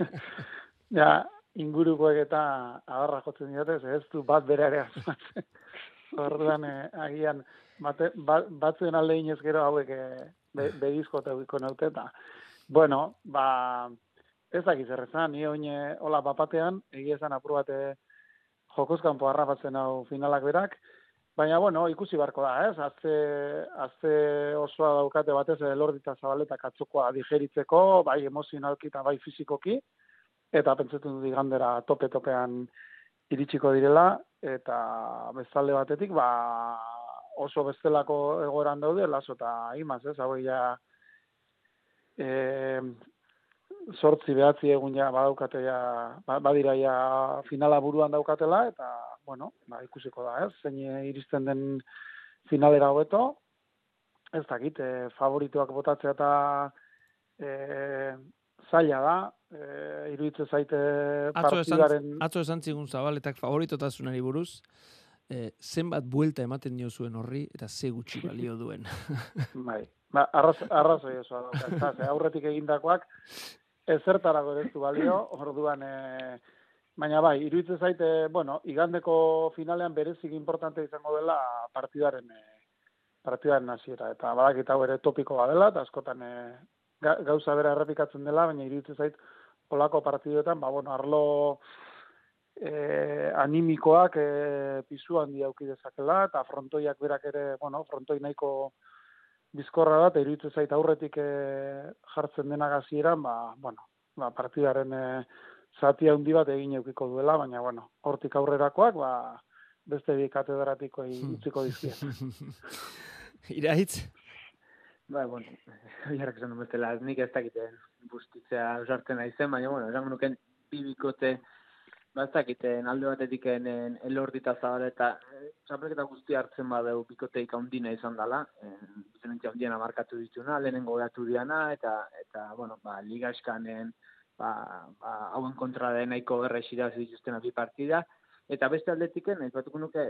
ja, ingurukoek eta agarra jotzen diote, ez du bat bere ere Orduan, eh, agian, bate, bat, batzuen alde inez gero hauek eh, be, begizko eta naute, eta, bueno, ba, ez dakiz errezan, ni oine hola bapatean, egia esan apur bate jokozkanpo harrapatzen hau finalak berak, Baina, bueno, ikusi barko da, ez? Azte, azte osoa daukate batez, elordita zabaletak atzukoa digeritzeko, bai emozionalki eta bai fizikoki, eta pentsetu du digandera tope-topean iritsiko direla, eta bezalde batetik, ba, oso bestelako egoeran daude, laso eta imaz, ez? Hau ja, e, sortzi behatzi egun ja badaukate ja, ba, badira ja finala buruan daukatela, eta, bueno, ba, ikusiko da, ez, zein iristen den finalera hobeto, ez dakit, e, favorituak botatzea eta e, zaila da, e, iruditze zaite partidaren... Atzo esan zigun zabaletak favoritotasunari buruz, e, zenbat buelta ematen dio zuen horri, eta ze gutxi balio duen. bai, ba, arraz, arrazoi oso, aurretik egindakoak, ezertarako ere zu balio, orduan, e, baina bai, iruditzen zaite, bueno, igandeko finalean berezik importante izango dela partidaren e, partidaren hasiera. Eta badakit hau ere topiko badela, eta askotan e, gauza bera errepikatzen dela, baina iruditzen zait olako partiduetan, ba, bueno, arlo e, animikoak e, pisu handi auki dezakela, eta frontoiak berak ere, bueno, frontoi nahiko bizkorra da, eta iruditzen zait aurretik e, jartzen dena gazieran, ba, bueno, ba, partidaren e, zati handi bat egin eukiko duela, baina, bueno, hortik aurrerakoak, ba, beste bi katedratiko utziko dizkiet. Iraitz? Ba, bueno, jarrak esan bestela, nik ez dakite bustitzea usartzen aizen, baina, bueno, esan nuken bibikote ba ez dakiten alde batetik enen elordita zabaleta eh, txapelketa guzti hartzen badeu bikoteik handina izan dela, eh, diferentzia handiena markatu dituna, lehenengo gatu diana, eta, eta bueno, ba, liga eskanen, ba, ba, hauen kontra den nahiko esiraz dituzten bi partida, eta beste aldetiken, ez batuko nuke,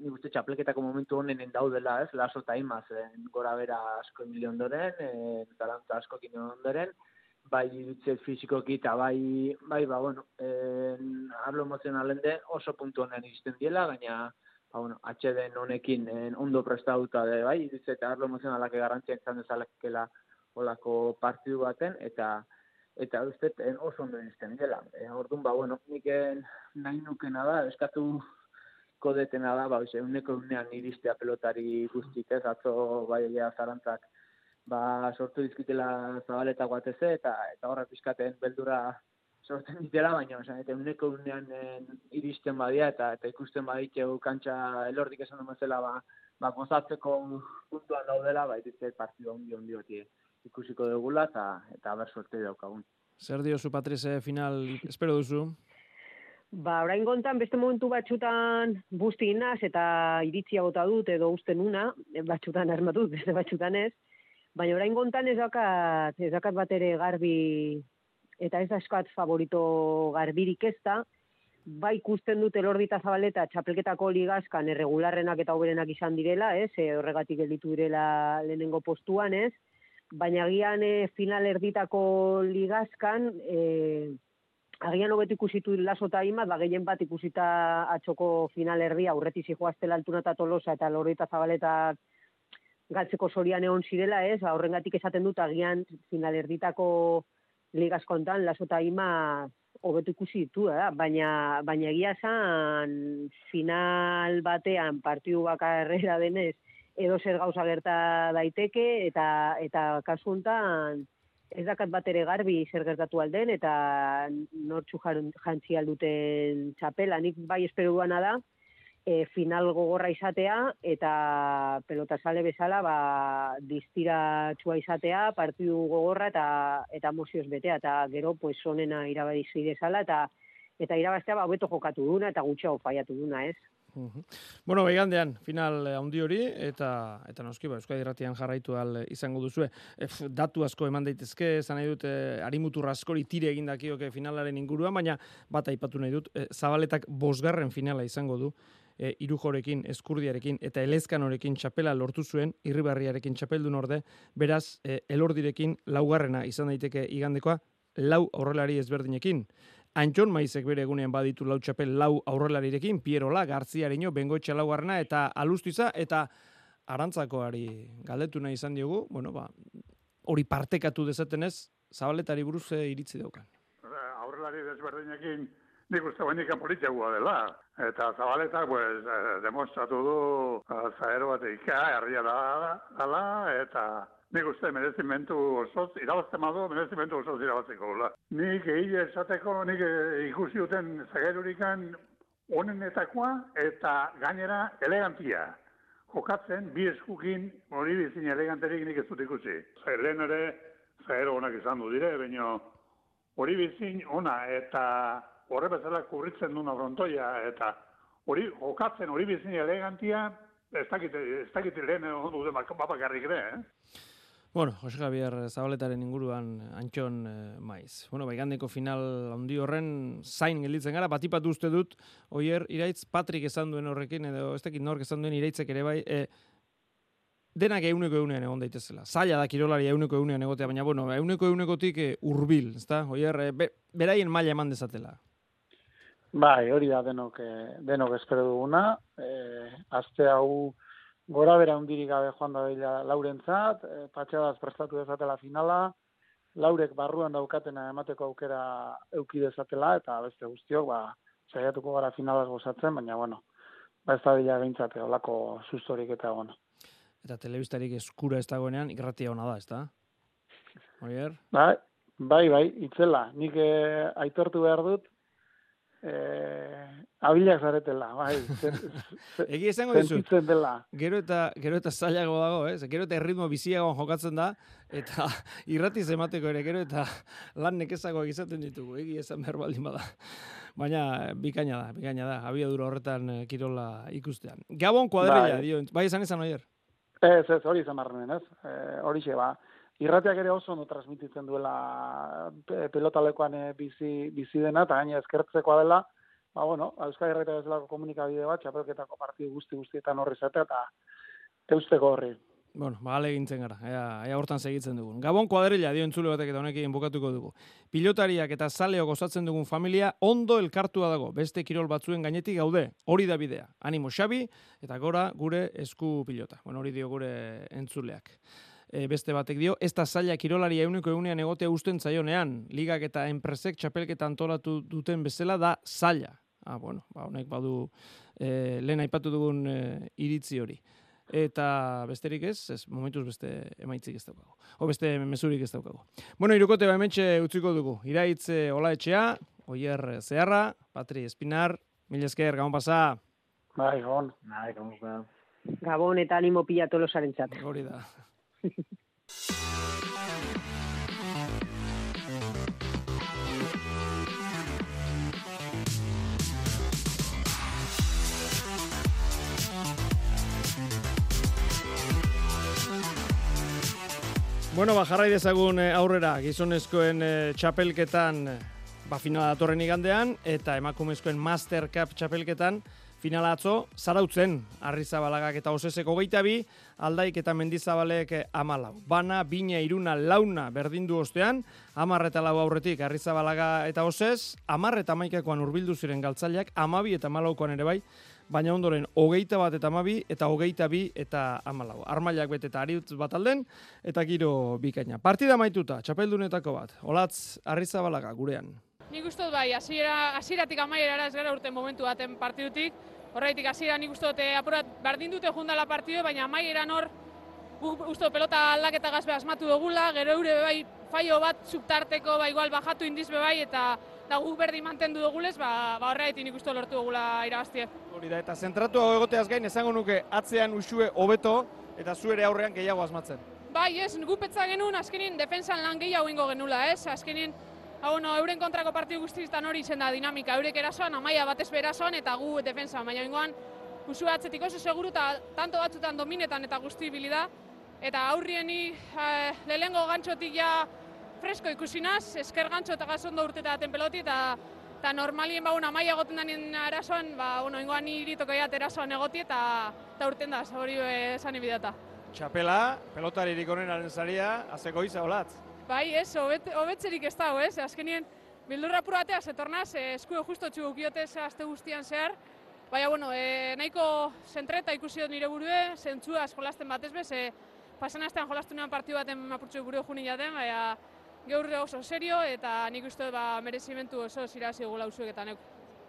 ni guzti txapelketako momentu honenen daudela, ez, laso eta imaz, gora bera asko milion doren, eh, talanta asko kino ondoren, bai irutze fizikoki eta bai, bai ba, bueno, en, hablo emozionalen de oso puntu honen izten diela, baina, ba, bueno, atxeden honekin en, ondo prestatuta de, bai, irutze eta hablo emozionalak garrantzia izan dezalekela olako partidu baten, eta eta uste en oso ondo izten dela. E, orduan, ba, bueno, nik nahi nukena da, eskatu kodetena da, ba, oise, uneko unean iristea pelotari guztik ez, atzo bai zarantzak ba, sortu dizkitela zabaleta guateze, eta eta horra pizkaten beldura sortzen ditela, baina esan, eta uneko unean iristen badia, eta eta ikusten baditeu kantxa elordik esan duen zela, ba, ba, gozatzeko puntuan daudela, ba, iritzea partidu ondi ondi ikusiko dugula, eta, eta ber sorte daukagun. Zer diozu, Patrice, final, espero duzu? Ba, orain gontan, beste momentu batxutan busti inaz, eta iritzia bota dut, edo usten una, batxutan armatut, beste batxutan ez, Baina orain gontan ez dakat, ez dakat bat ere garbi, eta ez askat favorito garbirik ez da, bai ikusten dut elordita zabaleta txapelketako ligazkan erregularrenak eta oberenak izan direla, ez, e, horregatik gelditu direla lehenengo postuan, ez, baina agian e, final erditako ligazkan, e, agian hobetu ikusitu laso eta imat, ba, gehien bat ikusita atxoko final erdia, aurreti zijoaztela altuna eta tolosa eta elordita zabaletak galtzeko sorian egon zirela, ez? Ba, horrengatik esaten dut agian final erditako ligas kontan lasota ima hobetu ikusi ditu, da? baina baina egia san final batean partidu bakarrera denez edo zer gauza gerta daiteke eta eta kasu hontan ez dakat bat ere garbi zer gertatu alden eta nortzu jantzi alduten txapela. Nik bai espero duana da, e, final gogorra izatea eta pelota sale bezala ba, distira txua izatea, partidu gogorra eta eta mozioz betea eta gero pues onena irabazi dezala eta eta irabaztea ba hobeto jokatu duna eta gutxiago faiatu duna, ez? Bueno, beigandean, final handi hori, eta eta noski, ba, Euskadi Irratian jarraitu al izango duzue. E, datu asko eman daitezke, esan nahi dut, e, arimutur askori tire egin dakioke finalaren inguruan, baina bat aipatu nahi dut, e, zabaletak bosgarren finala izango du, e, irujorekin, eskurdiarekin eta elezkanorekin txapela lortu zuen, irribarriarekin txapeldun orde, beraz, e, elordirekin laugarrena izan daiteke igandekoa, lau aurrelari ezberdinekin. Antxon maizek bere egunean baditu lau txapel lau aurrelarirekin, Pierola, Garziarino, Bengoetxe laugarrena eta Alustiza, eta arantzakoari galdetu nahi izan diogu, bueno, ba, hori partekatu dezatenez, zabaletari buruz iritzi daukan. Aurrelari desberdinekin nik uste bainik politiagua dela. Eta zabaletak, pues, eh, demostratu du eh, zaero bat herria da, dala, eta nik uste merezimentu osoz, irabazte madu, merezimentu osoz irabazteko gula. Nik egile esateko, nik eh, ikusi duten zagerurikan onenetakoa eta gainera elegantia. Jokatzen, bi eskukin, hori bizin eleganterik nik ez dut ikusi. Lehen ere, zaero honak izan du dire, baina hori bizin ona eta horre bezala kurritzen duna frontoia, eta hori jokatzen hori bizin elegantia, ez dakit, ez dakit lehen ondo dute bapakarrik ere, eh? Bueno, Jose Javier Zabaletaren inguruan antxon eh, maiz. Bueno, baigandeko final handi horren zain gelditzen gara, batipatu uste dut, oier, iraitz Patrik esan duen horrekin, edo ez dakit nork esan duen iraitzek ere bai, e, denak euneko eunean egon daitezela. Zaila da kirolari euneko eunean egotea, baina bueno, euneko eunekotik e, urbil, ezta? Oier, e, be, beraien maila eman dezatela. Bai, hori da denok, eh, denok espero duguna. E, azte hau gora bera hundirik gabe joan da bila laurentzat, e, patxadaz prestatu dezatela finala, laurek barruan daukatena emateko aukera euki dezatela, eta beste guztiok, ba, saiatuko gara finalaz gozatzen, baina, bueno, ba ez da bila gintzate, olako sustorik eta, bueno. Eta telebistarik eskura ez dagoenean, ikratia hona da, ez da? Oier? Bai, bai, bai, itzela. Nik eh, aitortu behar dut, eh abilak zaretela, bai. Egi esango dizu. Gero eta gero eta zailago dago, eh? Gero eta erritmo biziago jokatzen da eta irrati emateko ere gero eta lan nekezago izaten ditugu. Egi esan behar baldin bada. Baina bikaina da, bikaina da, abiadura horretan eh, kirola ikustean. Gabon kuadrilla, Bai. dio, bai esan izan oier? Ez, ez, hori izan barren, ez? E, hori ba. Irratiak ere oso ondo transmititzen duela pe, pelotalekoan e, bizi, bizi dena, eta gaina eskertzekoa dela, ba, bueno, Euskal Herretia bezalako komunikabide bat, txapelketako partidu guzti guztietan horri zatea, eta eusteko horri. Bueno, ba, gintzen gara, ea, ea hortan segitzen dugun. Gabon kuadrilla, dio entzule batek eta honekin bukatuko dugu. Pilotariak eta zaleok osatzen dugun familia ondo elkartua dago, beste kirol batzuen gainetik gaude, hori da bidea. Animo Xabi, eta gora gure esku pilota. Bueno, hori dio gure entzuleak. E, beste batek dio, ez da zaila kirolari euneko eunean egotea usten zaionean, ligak eta enpresek txapelketa antolatu duten bezala da zaila. Ah, bueno, ba, honek badu e, lehen aipatu dugun e, iritzi hori. Eta besterik ez, ez momentuz beste emaitzik ez daukagu. O beste mezurik ez daukagu. Bueno, irukote ba hementxe utziko dugu. Iraitz Ola Etxea, Oier Zeharra, Patri Espinar, mil esker, gabon pasa. Bai, gon. Bai, gauza. Gabon eta animo pila tolosaren txat. Hori da. Bueno, ba, jarrai dezagun eh, aurrera, gizonezkoen eh, txapelketan, eh, ba, finala datorren igandean, eta emakumezkoen Master Cup txapelketan, finala atzo, zarautzen, Arrizabalaga eta Oseseko geita bi, aldaik eta mendizabalek amalau. Bana, bina, iruna, launa berdindu ostean, amar eta lau aurretik Arrizabalaga eta Oses, amar eta maikakoan urbildu ziren galtzaileak, amabi eta malaukoan ere bai, baina ondoren hogeita bat eta amabi eta hogeita bi eta amalau. Armailak bete eta ariutz bat alden, eta giro bikaina. Partida maituta, txapeldunetako bat, olatz Arrizabalaga gurean. Nik uste bai, hasiera hasieratik amaierara ez gara urte momentu baten partidutik. Horreitik hasiera nik uste dut eh, apurat berdin dute jundala partidu, baina amaieran hor guk uste pelota aldaketa gazbe asmatu dugula, gero eure bai faio bat subtarteko ba igual bajatu indiz bai eta da guk berdi mantendu dugulez, ba, ba horreitik nik uste lortu dugula irabaztie. Hori da, eta zentratu hau egoteaz gain, esango nuke atzean usue hobeto eta zu ere aurrean gehiago asmatzen. Bai, ez, gu petza genuen, azkenin defensan lan gehiago ingo genula, ez? Azkenin, ha, bueno, euren kontrako partidu guztiztan hori izen da dinamika, eurek erasoan, amaia batez berasoan eta gu defensa, baina ingoan, usu atzetik oso seguru eta tanto batzutan dominetan eta guzti bilida, eta aurrieni eh, lehengo gantxotik ja fresko ikusi naz, esker gantxo eta gazondo urteta daten peloti, eta eta normalien ba, una maia egoten denien arazoan, ba, bueno, ingoan iritoko jat erasoan egoti eta, eta urten da, hori eh, esan ibidata. Txapela, pelotaririk onenaren zaria, azeko iza olatz. Bai, ez, hobet, hobetzerik ez dago, ez? Azkenien, bildurra apur batea zetornaz, e, eskuo justo txugukiote aste guztian zehar. Baina, bueno, e, nahiko zentreta ikusi dut nire burue, zentzua jolasten batez bez, e, pasan astean jolastu nean partidu baten apurtxu buru juni jaten, baina gaur oso serio eta nik uste ba, merezimentu oso zirazi gula usuek eta neuk.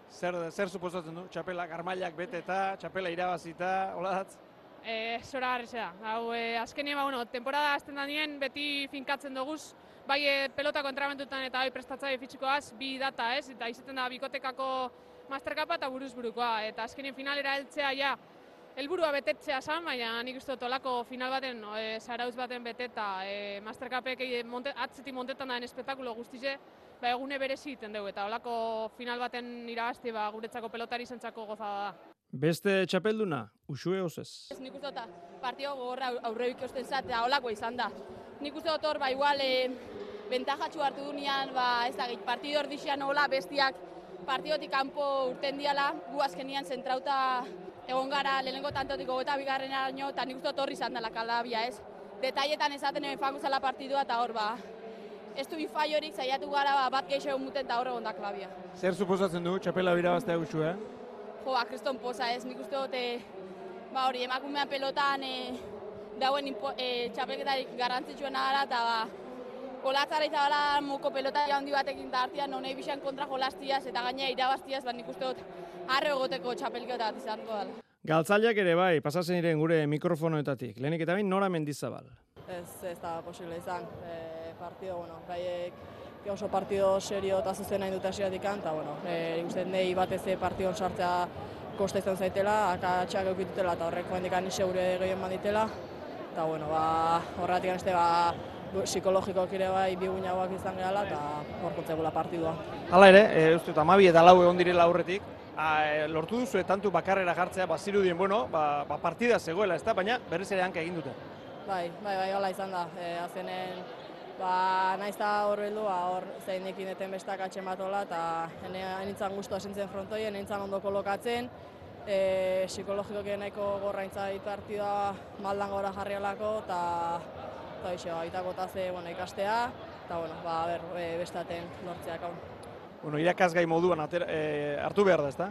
Zer, zer suposatzen du? Txapelak armailak bete eta, txapela irabazita, olatz? E, zora garrizea. Hau, e, azkenien, ba, bueno, temporada azten danien beti finkatzen doguz, bai e, pelotako entramentutan eta bai prestatzaile fitxikoaz, bi data ez, eta izaten da bikotekako masterkapa eta buruz burukoa. Eta azkenien finalera heltzea ja, helburua betetzea zan, baina nik uste dut olako final baten, e, zarauz baten beteta, e, masterkapek e, monte, atzetik montetan daen espektakulo guztize, ba, egune berezi iten dugu, eta olako final baten irabazti ba, guretzako pelotari zentzako gozada da. Beste txapelduna, usue osez. Ez nik uste dut partio gogorra aurre ikusten zat, eta holako izan da. Nik uste dut hor, ba, igual, e, bentajatxu hartu dunean, ba, ez da, partido ordixian hola bestiak partidotik kanpo urten diala, gu azkenian zentrauta egon gara lehenengo tantotik gogeta bigarren araño, eta nik uste dut horri izan dela kalabia, ez? Detailetan esaten egin fango partidua, eta hor, ba, ez du bifaiorik zaiatu gara ba, bat geixo egon muten eta hor egon da klabia. Zer suposatzen du, txapela birabaztea usue? Jo, ba, kriston poza ez, nik uste dut, e, ba hori, emakumean pelotan e, dauen impo, e, txapelketarik garrantzitsuena gara, eta ba, kolatzara izabala moko pelota handi batekin da hartian, non bizan kontra jolastiaz, eta gaina irabaztiaz, ba nik uste dut, arre egoteko txapelketa bat izango dela. Galtzaileak ere bai, pasatzen iren gure mikrofonoetatik. Lehenik eta bain, nora mendizabal. Ez, ez da posible izan. E, partido, bueno, gaiek oso partido serio eta zuzen nahi dut hasieratik eta, bueno, e, uste nahi batez partidon sartzea kosta izan zaitela, akatxak eukitutela eta horrek hendik anixe gure gehien baditela. Eta, bueno, ba, horretik este, ba, psikologikoak ere bai bigunagoak izan gehala eta gorkotzegula partidua. Hala ere, e, uste, amabi eta lau egon direla aurretik, a, e, lortu duzu tantu bakarrera jartzea, ba, zirudien, bueno, ba, ba, partida zegoela, ez da, baina berriz ere hanka egin dute. Bai, bai, bai, hola izan da. E, azenen, ba, naiz da hor bildu, ba, hor zein ekin eten bestak atxen bat hola, eta nintzen guztu asintzen frontoien, nintzen ondo kolokatzen, e, psikologikoki nahiko gorraintza ditu partida maldan gora jarri olako, eta eta hoxe, ba, itako taze, bueno, ikastea, eta, bueno, ba, ber, e, bestaten lortzeak hau. Bueno, irakasgai moduan atera, e, hartu behar da, ezta?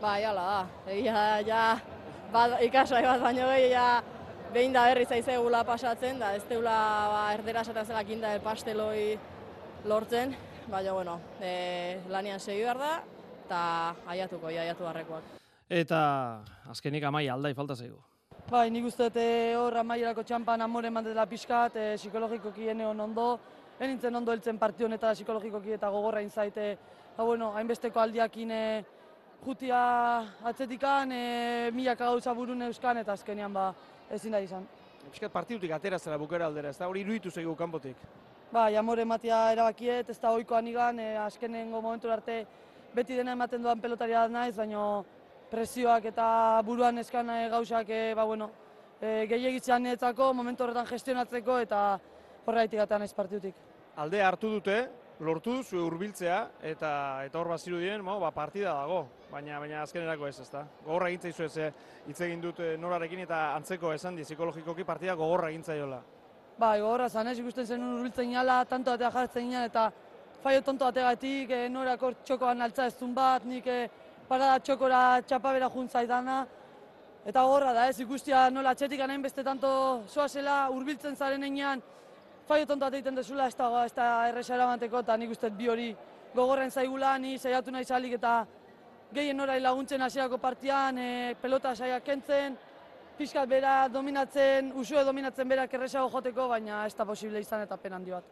Ba, jala da. Egia, ja, bat, ikasai bat baino gehi, ja, behin da berri zaize gula pasatzen, da ez teula ba, erdera esaten zelak inda pasteloi lortzen, baina, bueno, e, lanian segi behar da, eta aiatuko, aiatu barrekoak. Eta azkenik amai aldai falta zaigu. Bai, nik uste dut hor amaierako txampan amore eman dela pixkat, e, psikologikoki ene ondo, enintzen ondo heltzen partion eta psikologikoki eta gogorra inzaite, ba, bueno, hainbesteko aldiakin e, jutia atzetikan, e, milaka gauza burun euskan, eta azkenean ba, ezin da izan. Piskat partidutik atera zela bukera aldera, ez da hori iruditu zeigu kanpotik? Ba, jamore ematia erabakiet, ez da oikoan igan, e, azkenengo momentu arte beti dena ematen duan pelotaria naiz, baina presioak eta buruan eskan e, gauzak, e, ba, bueno, e, gehiagitzean momentu horretan gestionatzeko eta horregatik gata naiz partidutik. Alde hartu dute, lortu zu hurbiltzea eta eta hor bazirudien, mo, ba, partida dago, baina baina azkenerako ez, ezta. Gogorra egin zaizu ez, hitz egin dut norarekin eta antzeko esan di psikologikoki partida gogorra egin zaiola. Bai, gogorra zan, ez ikusten zen hurbiltzen gala, tanto atea jartzen ginen eta faio tonto ategatik, e, norako txokoan altza ez bat, nik e, parada txokora txapabera juntzaidana, Eta gogorra da, ez ikustia nola txetik anain beste tanto zoazela, hurbiltzen zaren einean, faio tonto egiten dezula, ez da, ez da erresa erabanteko, eta nik uste bi hori gogorren zaigula, ni saiatu nahi zalik eta gehien orai laguntzen hasierako partian, e, pelota saia kentzen, pixkat bera dominatzen, usue dominatzen berak erresago joteko, baina ez da posible izan eta pen handi bat.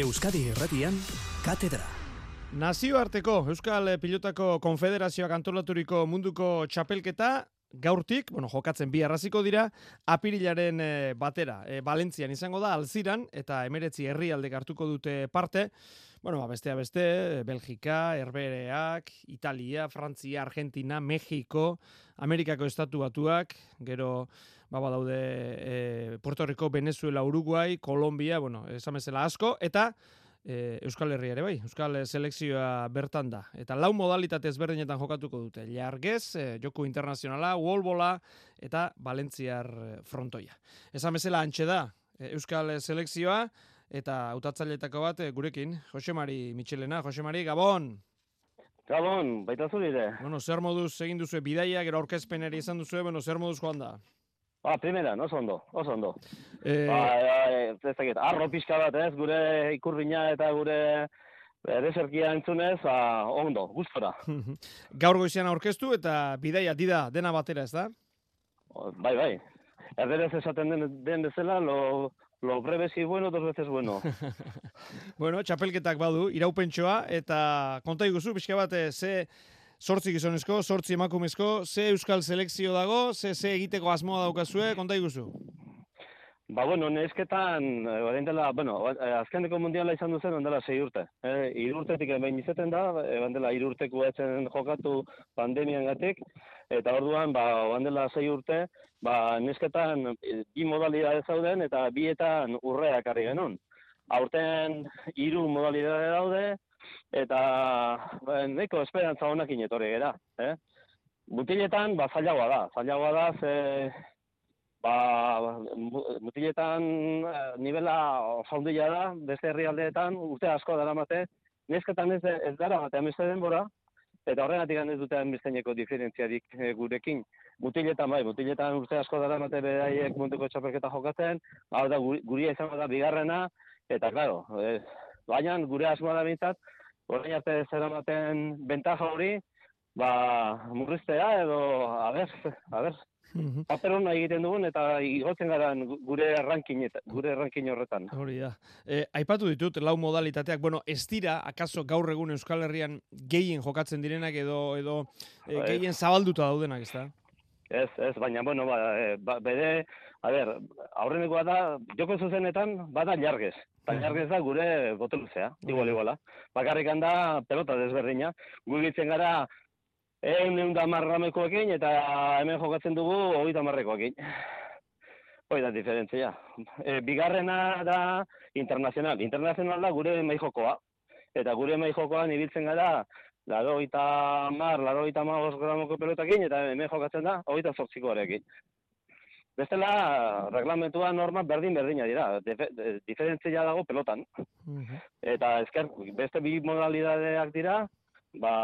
Euskadi Erratian, Katedra. Nazioarteko Euskal Pilotako Konfederazioak antolaturiko munduko txapelketa gaurtik, bueno, jokatzen bi arraziko dira, apirilaren e, batera. E, Valentzian izango da, alziran, eta emeretzi herrialde hartuko dute parte. Bueno, ba, bestea beste, Belgika, Herbereak, Italia, Frantzia, Argentina, Mexiko, Amerikako estatu batuak, gero, ba, daude e, Puerto Rico, Venezuela, Uruguay, Kolombia, bueno, esamezela asko, eta e, Euskal Herria ere bai, Euskal selekzioa bertan da. Eta lau modalitate ezberdinetan jokatuko dute. Jargez, e, joku internazionala, wallbola eta Valentziar e, frontoia. Esan bezala antxe da e, Euskal selekzioa eta hautatzaileetako bat e, gurekin, Josemari Michelena, Josemari, Gabon! Gabon, baita zuri Bueno, zer moduz egin duzu bidaia, gero aurkezpeneri izan duzu, bueno, zer moduz joan da? Ba, primera, oso ondo, oso ondo. Eh, ba, e, ez dakit, arro pixka bat ez, gure ikurriña eta gure ereserkia entzunez, ba, ondo, gustora. Gaur goizian aurkeztu eta bidaia dida dena batera ez da? Bai, bai. Erderez esaten den, den bezala, lo, lo breve si bueno, dos veces bueno. bueno, txapelketak badu, iraupentsoa, eta konta iguzu, pixka bat, eh, ze sortzi gizonezko, sortzi emakumezko, ze euskal selekzio dago, ze ze egiteko asmoa daukazue, konta iguzu? Ba, bueno, nesketan, e, dela, bueno, eh, azkeneko mundiala izan duzen, ondela sei urte. E, irurtetik behin izeten da, e, bandela irurteko etzen jokatu pandemian gatik, eta orduan, ba, bandela sei urte, ba, nesketan bi modalidade zauden, eta bietan urreak harri genuen. Aurten hiru modalidade daude, eta ba, neko esperantza honak inetorri gara. Eh? Mutiletan, ba, zailagoa da. Zailagoa da, ze, ba, mutiletan eh, nivela zaundila da, beste herrialdeetan, urte asko dara mate, nesketan ez, ez dara mate, amizte denbora, eta horregatik ez dute amizteneko diferentziarik e, gurekin. Mutiletan, bai, mutiletan urte asko dara mate beraiek munduko txapelketa jokatzen, hau da, guria izango da bigarrena, eta, claro, e, baina gure asmoa da bintzat, orain arte zer ematen bentaja hori, ba, murriztea edo, a ber, a ber, Paper hona egiten dugun eta igotzen gara gure ranking gure ranking horretan. Hori da. E, aipatu ditut lau modalitateak, bueno, ez dira akaso gaur egun Euskal Herrian gehien jokatzen direnak edo edo e, gehien zabalduta daudenak, ezta? Ez, ez, baina, bueno, ba, e, ba, bere, a ber, aurrenekoa da, joko zuzenetan, bada jargez. Eta jargez da gure boteluzea, igual, iguala. Bakarrik handa pelota desberdina. Gu egitzen gara, egun egun da marramekoekin, eta hemen jokatzen dugu, hori da marrekoekin. Hoi da diferentzia. E, bigarrena da internazional. Internazional da gure maijokoa. Eta gure maijokoan ibiltzen gara, laro eta mar, laro eta mar gramoko pelotakin, eta hemen jokatzen da, hori eta zortzikoarekin. Bestela, reglamentua norma berdin-berdina dira, diferentzia dago pelotan. Eta ezker, beste bi modalidadeak dira, ba,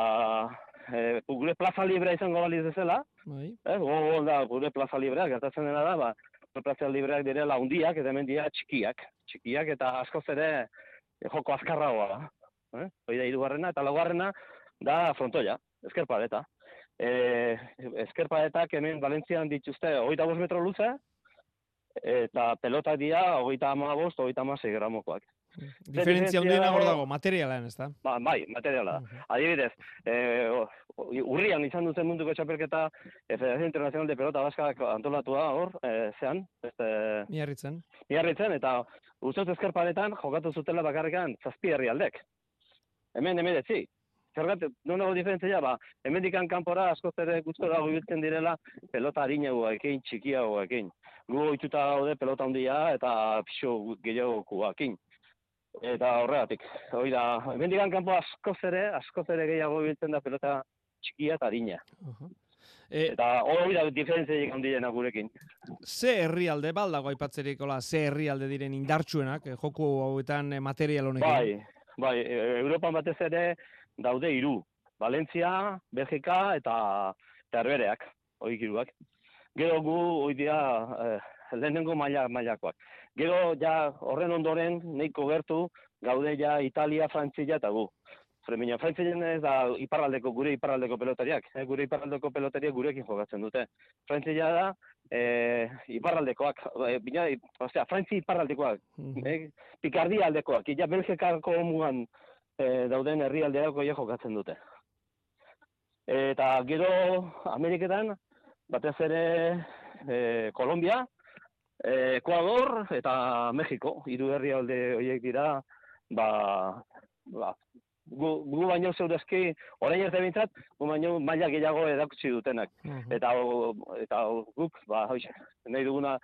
e, gure plaza librea izango baliz ezela, Bai. eh, go, da, gure plaza librea, gertatzen dena da, ba, plaza libreak direla hundiak, eta hemen dira txikiak, txikiak, eta askoz ere joko azkarragoa da. Eh? Hoi da hirugarrena, eta laugarrena da frontoia, eskerpadeta. E, eskerpadetak hemen Valentzian dituzte hogeita bost metro luze, eta pelota dira hogeita ama bost, hogeita ama gramokoak. Diferentzia handiena hor dago, materialan, ez da? Ba, bai, materiala da. Adibidez, eh, urrian izan duten munduko txapelketa eh, Federación Internacional de Pelota Baskak antolatua hor, eh, zean, este, Miarritzen. miarritzen, eta ustez ezkerparetan jokatu zutela bakarrikan zazpi herrialdek. Hemen emedetzi. Zergatik, non dago diferentzia, ba, hemendikan kanpora askoz ere gustora ibiltzen direla pelota harinagoekin, txikiagoekin. Gu ohituta gaude pelota handia eta pixo gehiagokoekin. Eta horregatik, hori da, hemendikan kanpo askoz ere, askoz ere gehiago ibiltzen da pelota txikia eta harina. E, Eta hori da diferentziak handiena gurekin. Ze herrialde baldago aipatzerik, hola, ze herrialde diren indartsuenak, eh, joku hauetan eh, material honekin? Bai, bai, e, Europan batez ere daude hiru. Valentzia, Belgika eta eta Herbereak, hori hiruak. Gero gu hoi dira eh, lehenengo maila mailakoak. Gero ja horren ondoren nahiko gertu gaude ja Italia, Frantzia eta gu. Fremina, Frantzian ez da iparraldeko, gure iparraldeko pelotariak. Eh, gure iparraldeko pelotariak gurekin jokatzen dute. Frantzia da eh, iparraldekoak, eh, bina, osea, Frantzi iparraldekoak, eh, Pikardia aldekoak, ja Belgikako mugan eh, dauden herrialdeak ja jokatzen dute. Eta gero Ameriketan, batez ere eh, Kolombia, eh, Ecuador eta Mexiko, hiru herrialde horiek dira, ba, ba gu, gu baino zeudezki, orain ez da bintzat, gu baino maila gehiago edakutsi dutenak. Eta, o- eta o- guk, ba, hoxe, nahi duguna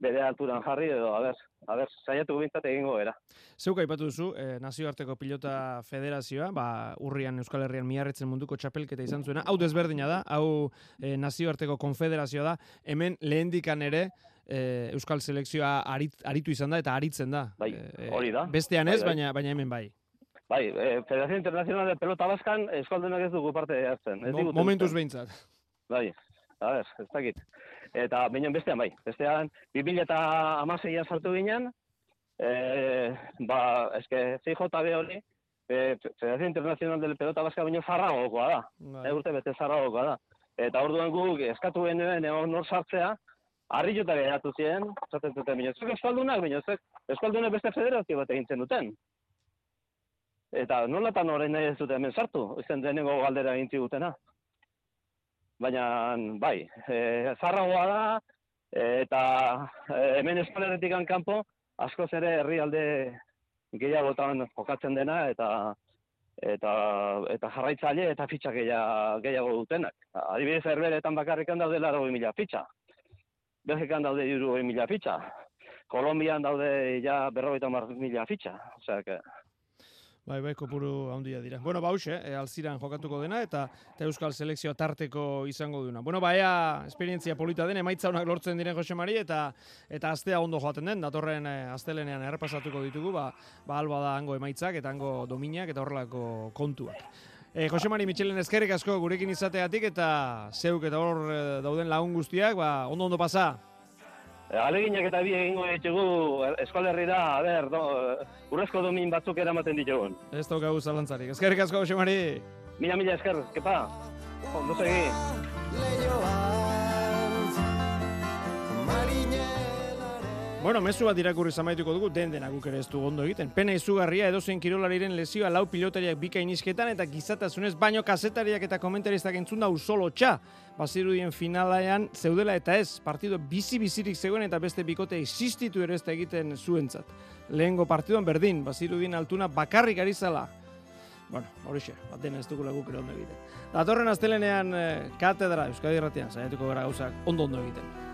bere alturan jarri, edo, a ber, a ber, saiatu bintzat egingo era. Zeuk aipatu duzu, eh, nazioarteko pilota federazioa, ba, urrian Euskal Herrian miarritzen munduko txapelketa izan zuena. Hau desberdina da, hau eh, nazioarteko konfederazioa da. Hemen lehendikan ere eh, Euskal selekzioa arit, aritu izan da eta aritzen da. Bai, Eh, hori da. Bestean ez, Bai, bai. baina baina hemen bai. Bai, eh, Federación Internacional de Pelota Baskan eskaldunak ez dugu parte hartzen. Ez Mo- momentuz behintzat. Bai, a ber, ez dakit. Eta baina bestean bai, bestean 2016an sartu ginen, eh, ba, eske CJB hori, eh, Federación Internacional de Pelota Baska baino zarragokoa da. Bai. Eh, urte bete zarragokoa da. Eta orduan guk eskatu genuen egon nor sartzea, harrituta geratu ziren, esaten zuten, baina zuek eskaldunak, baina zuek eskaldunak beste federazio bat egintzen duten. Eta nolatan orain nahi ez dute hemen sartu, izen denengo galdera egin zigutena. Baina, bai, e, zarragoa da, e, eta e, hemen eskoleretik kanpo askoz ere herrialde gehiagotan jokatzen dena, eta eta eta jarraitzaile eta fitxa gehiago, gehiago dutenak. Adibidez, herberetan bakarrikan daude laro mila fitxa. Belgikan daude iru mila fitxa. Kolombian daude ja berrogeita mar mila fitxa. Osea, que, Bai, bai, kopuru handia dira. Bueno, ba, hauxe, eh, alziran jokatuko dena, eta, eta Euskal Selekzioa tarteko izango duna. Bueno, ba, ea, esperientzia polita den, emaitza honak lortzen diren Jose Mari, eta eta astea ondo joaten den, datorren eh, astelenean errepasatuko ditugu, ba, ba alba da hango emaitzak, eta hango dominak, eta horrelako kontuak. E, Jose Mari Michelen eskerrik asko gurekin izateatik, eta zeuk eta hor eh, dauden lagun guztiak, ba, ondo ondo pasa. Aleginak eta bi egingo ditugu eskolerrira, a ber, do, urrezko domin batzuk eramaten ditugun. Ez daukagu zalantzarik. Eskerrik asko, Jose Mari. Mila, mila esker, kepa. Ondo segi. Bueno, mezu bat irakurri zamaituko dugu, den dena guk ere ez du ondo egiten. Pena izugarria edozein kirolariren lesioa lau pilotariak bika inisketan eta gizatasunez baino kazetariak eta komentaristak entzun da usolo txa. Bazirudien finalaean zeudela eta ez, partido bizi-bizirik zegoen eta beste bikote existitu ere ez da egiten zuentzat. Lehengo partiduan berdin, bazirudien altuna bakarrik ari zala. Bueno, horixe, bat dena ez dugula guk ere ondo egiten. Datorren astelenean eh, katedra Euskadi Erratian, saiatuko gara gauzak ondo ondo egiten.